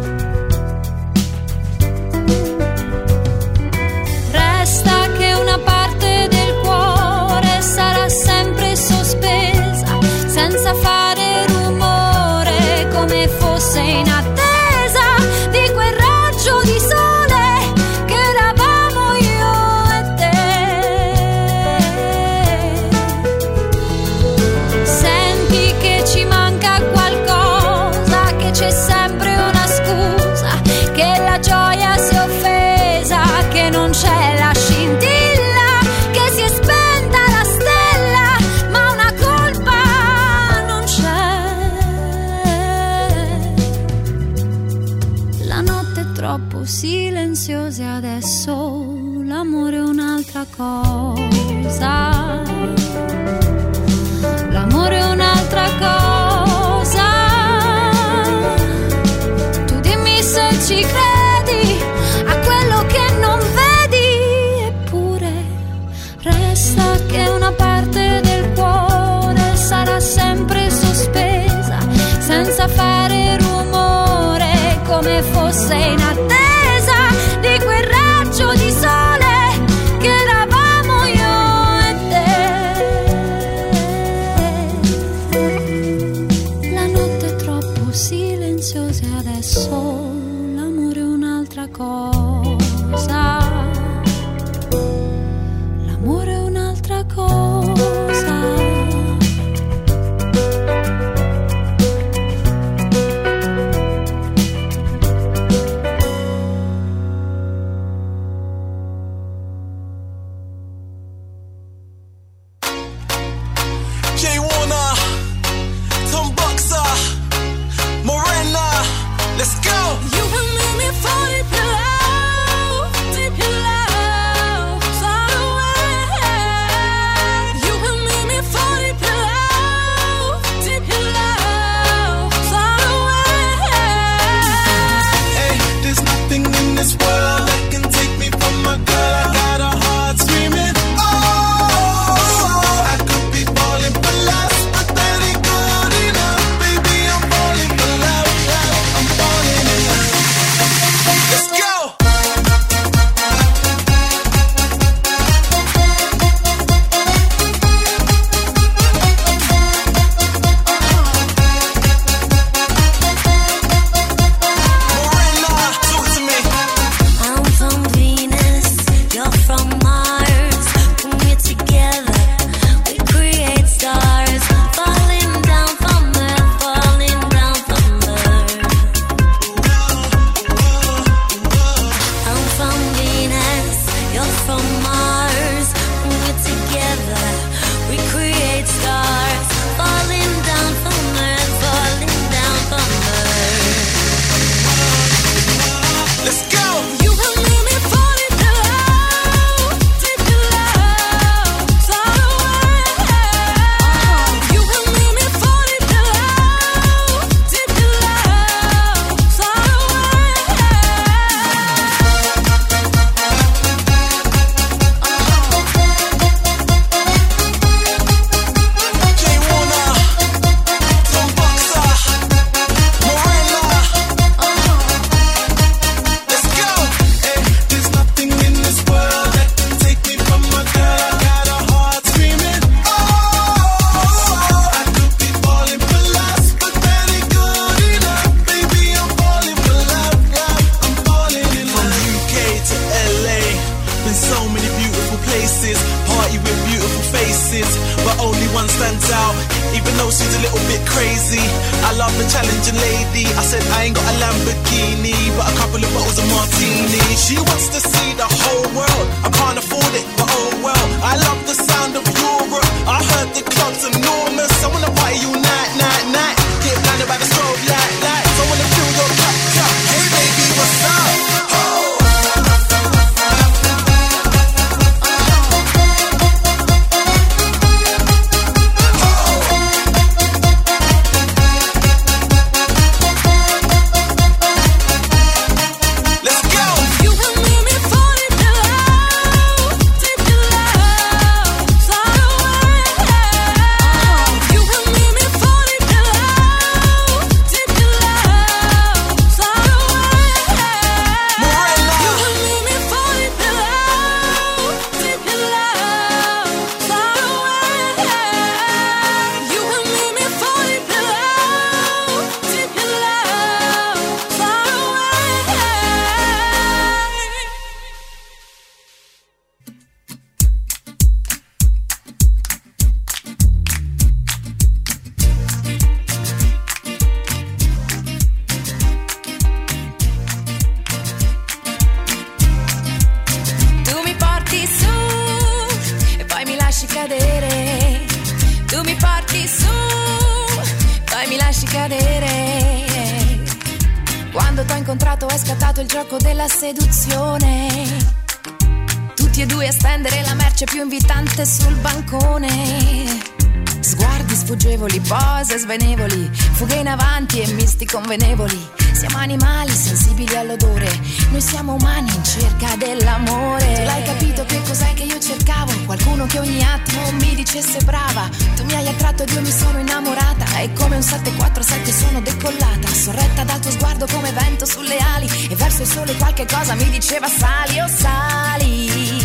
Sguardi sfuggevoli, pose svenevoli, fughe in avanti e misti convenevoli. Siamo animali sensibili all'odore, noi siamo umani in cerca dell'amore. Tu l'hai capito che cos'è che io cercavo? Qualcuno che ogni attimo mi dicesse brava. Tu mi hai attratto ed io mi sono innamorata. E come un 747 sono decollata, sorretta dal tuo sguardo come vento sulle ali. E verso il sole qualche cosa mi diceva sali, oh sali,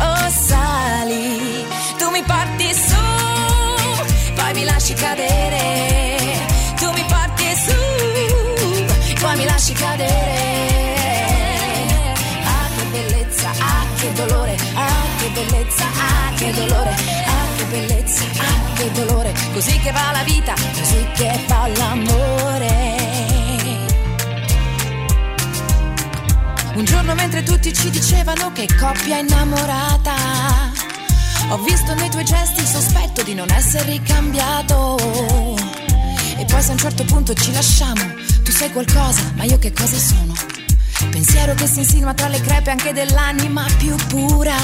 oh sali. Tu mi porti su, poi mi lasci cadere. Tu mi porti su, poi mi lasci cadere. Ah che bellezza, ah che dolore, ah che bellezza, ah che dolore, ah che bellezza, ah che dolore. Così che va la vita, così che va l'amore. Un giorno mentre tutti ci dicevano che coppia innamorata, ho visto nei tuoi gesti il sospetto di non essere ricambiato. E poi se a un certo punto ci lasciamo, tu sei qualcosa, ma io che cosa sono? Pensiero che si insinua tra le crepe anche dell'anima più pura.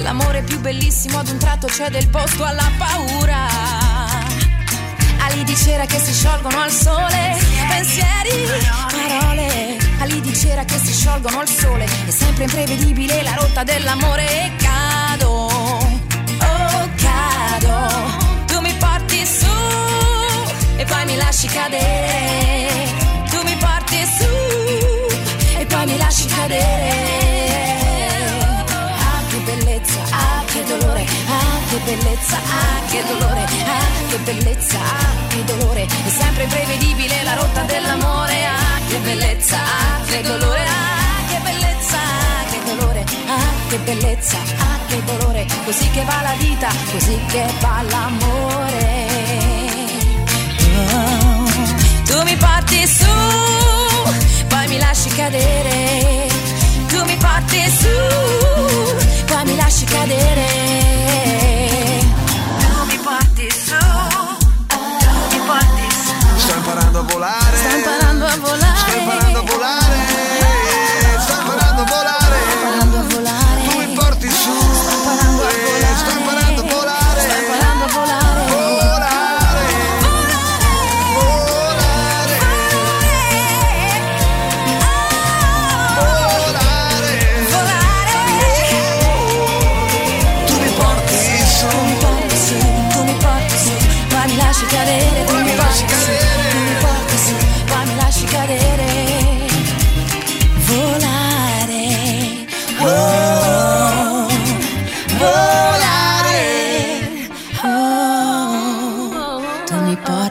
L'amore più bellissimo ad un tratto cede il posto alla paura. Ali di cera che si sciolgono al sole, pensieri, parole. Ali di cera che si sciolgono al sole, è sempre imprevedibile la rotta dell'amore e cado, oh cado. Tu mi porti su e poi mi lasci cadere. Tu mi porti su e poi mi lasci cadere. Ah che bellezza, ah che dolore, ah che bellezza, ah che dolore, ah che bellezza, ah che dolore. È sempre imprevedibile la rotta dell'amore, ah che bellezza, ah che dolore, ah che bellezza, ah che dolore. Così che va la vita, così che va l'amore. Oh, tu mi porti su, poi mi lasci cadere. Tu mi porti su, poi mi lasci cadere. Tu mi porti su, tu mi porti su. Sto imparando a volare. Sto imparando a volare. Sto imparando a volare.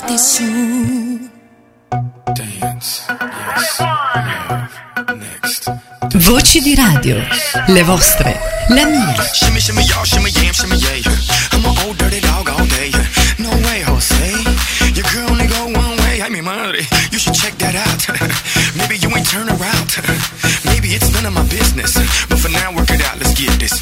te su. Dance, next. Voci di radio, le vostre, la mia. Shimmy, shimmy, y'all, shimmy, yam, shimmy, yeah. I'm an old dirty dog all day. No way, Jose. Your girl only go one way. I mean, money. You should check that out. Maybe you ain't turn around. Maybe it's none of my business. But for now, work it out. Let's get this.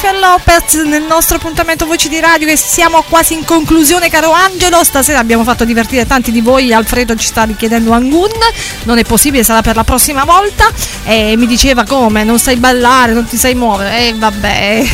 Jennifer Lopez nel nostro appuntamento Voci di Radio che siamo quasi in conclusione caro Angelo, stasera abbiamo fatto divertire tanti di voi, Alfredo ci sta richiedendo Angun, non è possibile, sarà per la prossima volta. E mi diceva come, non sai ballare, non ti sai muovere. E vabbè,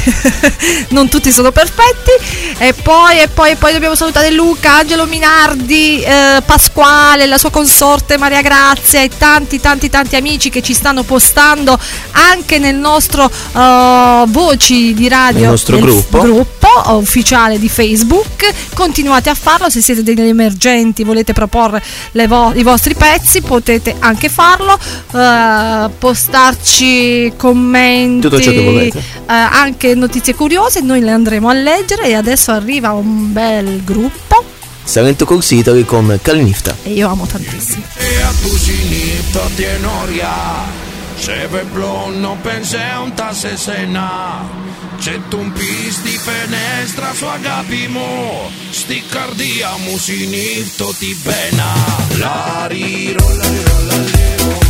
non tutti sono perfetti. E poi e poi e poi dobbiamo salutare Luca, Angelo Minardi, eh, Pasquale, la sua consorte Maria Grazia e tanti tanti tanti amici che ci stanno postando anche nel nostro uh, Voci di radio il nostro del gruppo. gruppo. ufficiale di Facebook. Continuate a farlo se siete degli emergenti, volete proporre vo- i vostri pezzi, potete anche farlo. Uh, postarci commenti, tutto ciò che. Uh, anche notizie curiose, noi le andremo a leggere e adesso arriva un bel gruppo. Salento con Consideri con Calinifta. E io amo tantissimo. Se ve blond no pensé un se cena Και τον πεις στη φενέστρα σου αγάπη μου. Στη καρδιά μου συνήθω την πένα. Λαρίρο, λαρίρο, λαρίρο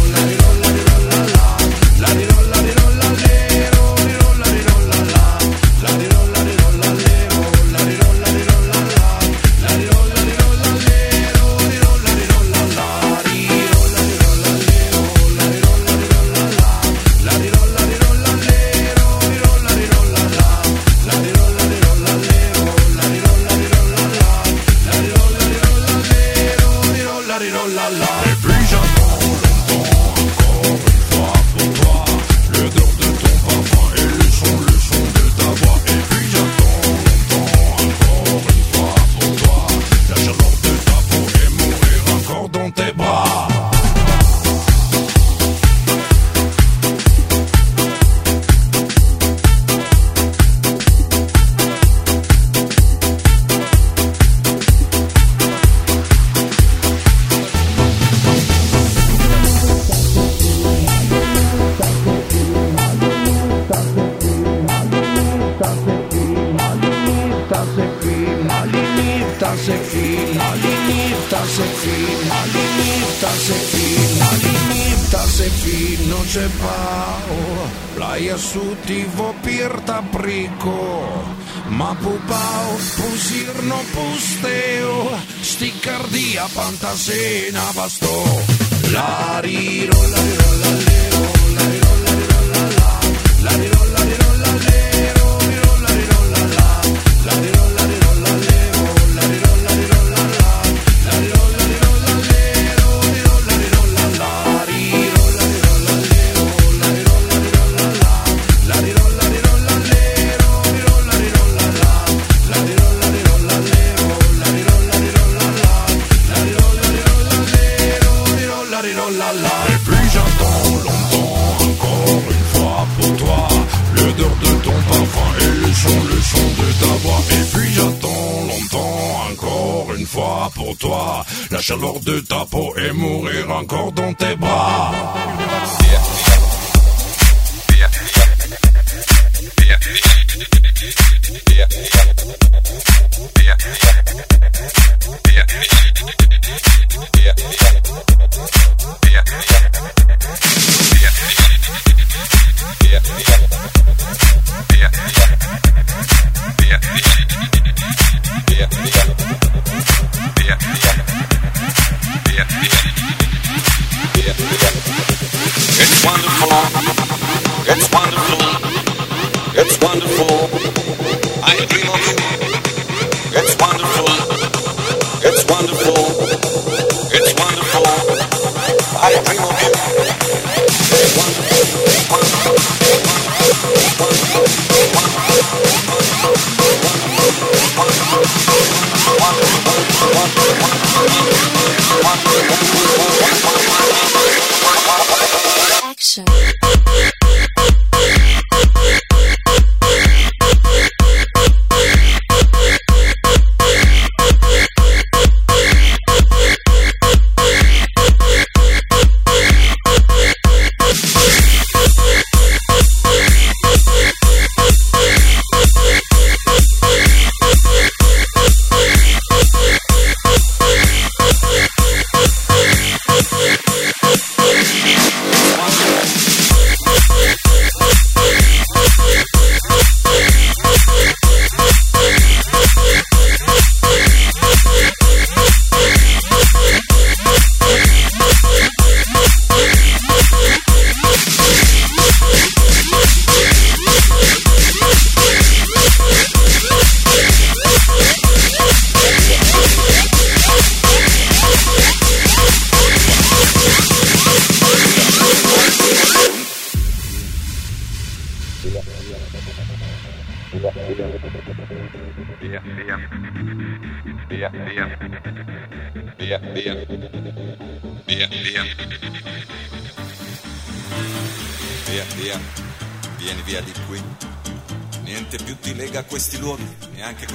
ma pobav prozirno no pusteo, pa ta sena basto. Lariro, lariro.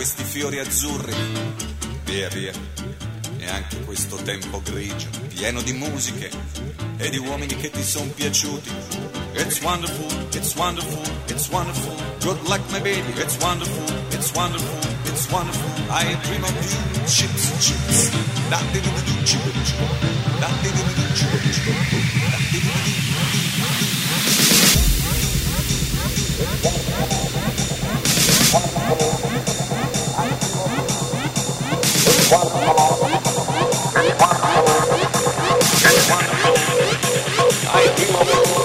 questi fiori azzurri. Via via, e anche questo tempo grigio, pieno di musiche e di uomini che ti sono piaciuti. It's wonderful, it's wonderful, it's wonderful. Good luck, my baby, it's wonderful, it's wonderful, it's wonderful. I dream of you, chips, chips. That did it, chip, chip. That I dream of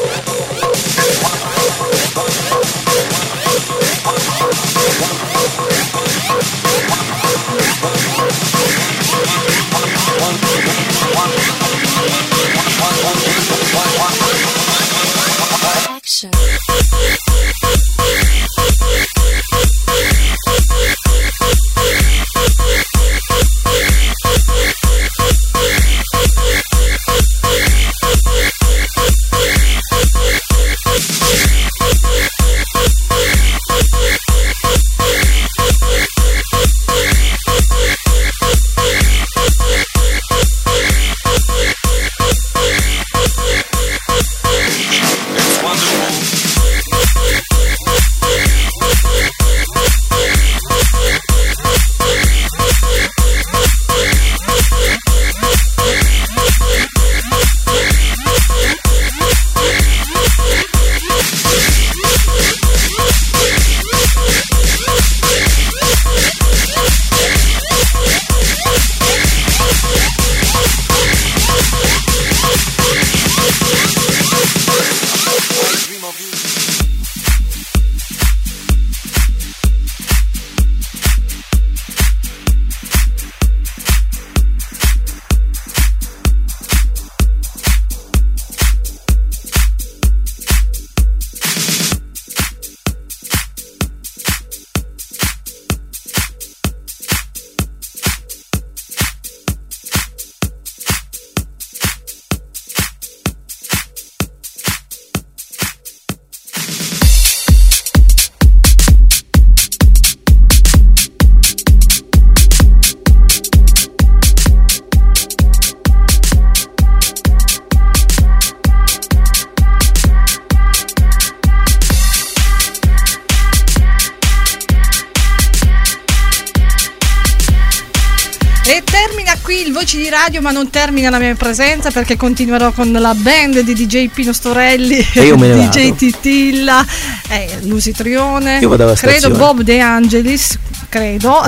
ma non termina la mia presenza perché continuerò con la band di DJ Pino Storelli, E io me ne DJ vado. Titilla, eh, Lucy Trione, Io vado alla credo. Bob De Angelis, credo.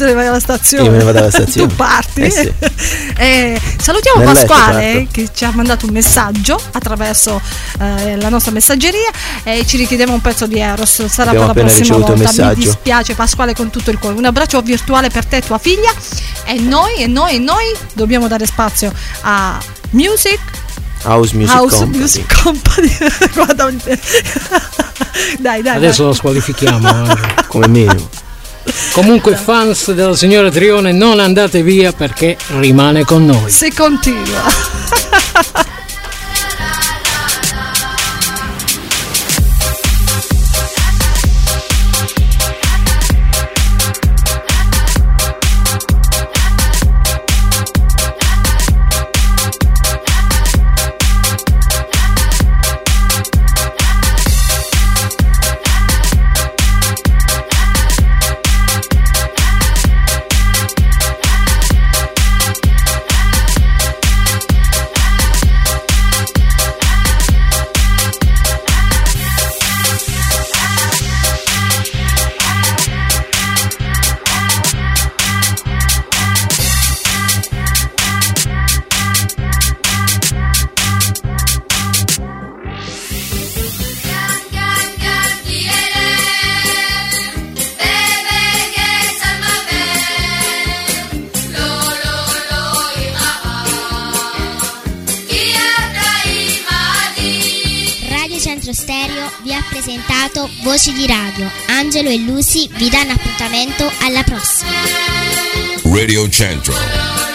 Te ne vai alla stazione. Io me ne vado alla stazione. tu parti. Eh sì. Eh, salutiamo Nel Pasquale certo. che ci ha mandato un messaggio attraverso eh, la nostra messaggeria e ci richiedeva un pezzo di Eros. Sarà Abbiamo per la prossima volta. Mi dispiace Pasquale con tutto il cuore. Un abbraccio virtuale per te e tua figlia. E noi, e noi, e noi dobbiamo dare spazio a Music House Music House Company. Music Company. Guarda, dai, dai. Adesso dai. lo squalifichiamo. eh. Come minimo. Comunque, fans della signora Trione, non andate via perché rimane con noi. Se continua. e Lucy vi danno appuntamento alla prossima. Radio Central.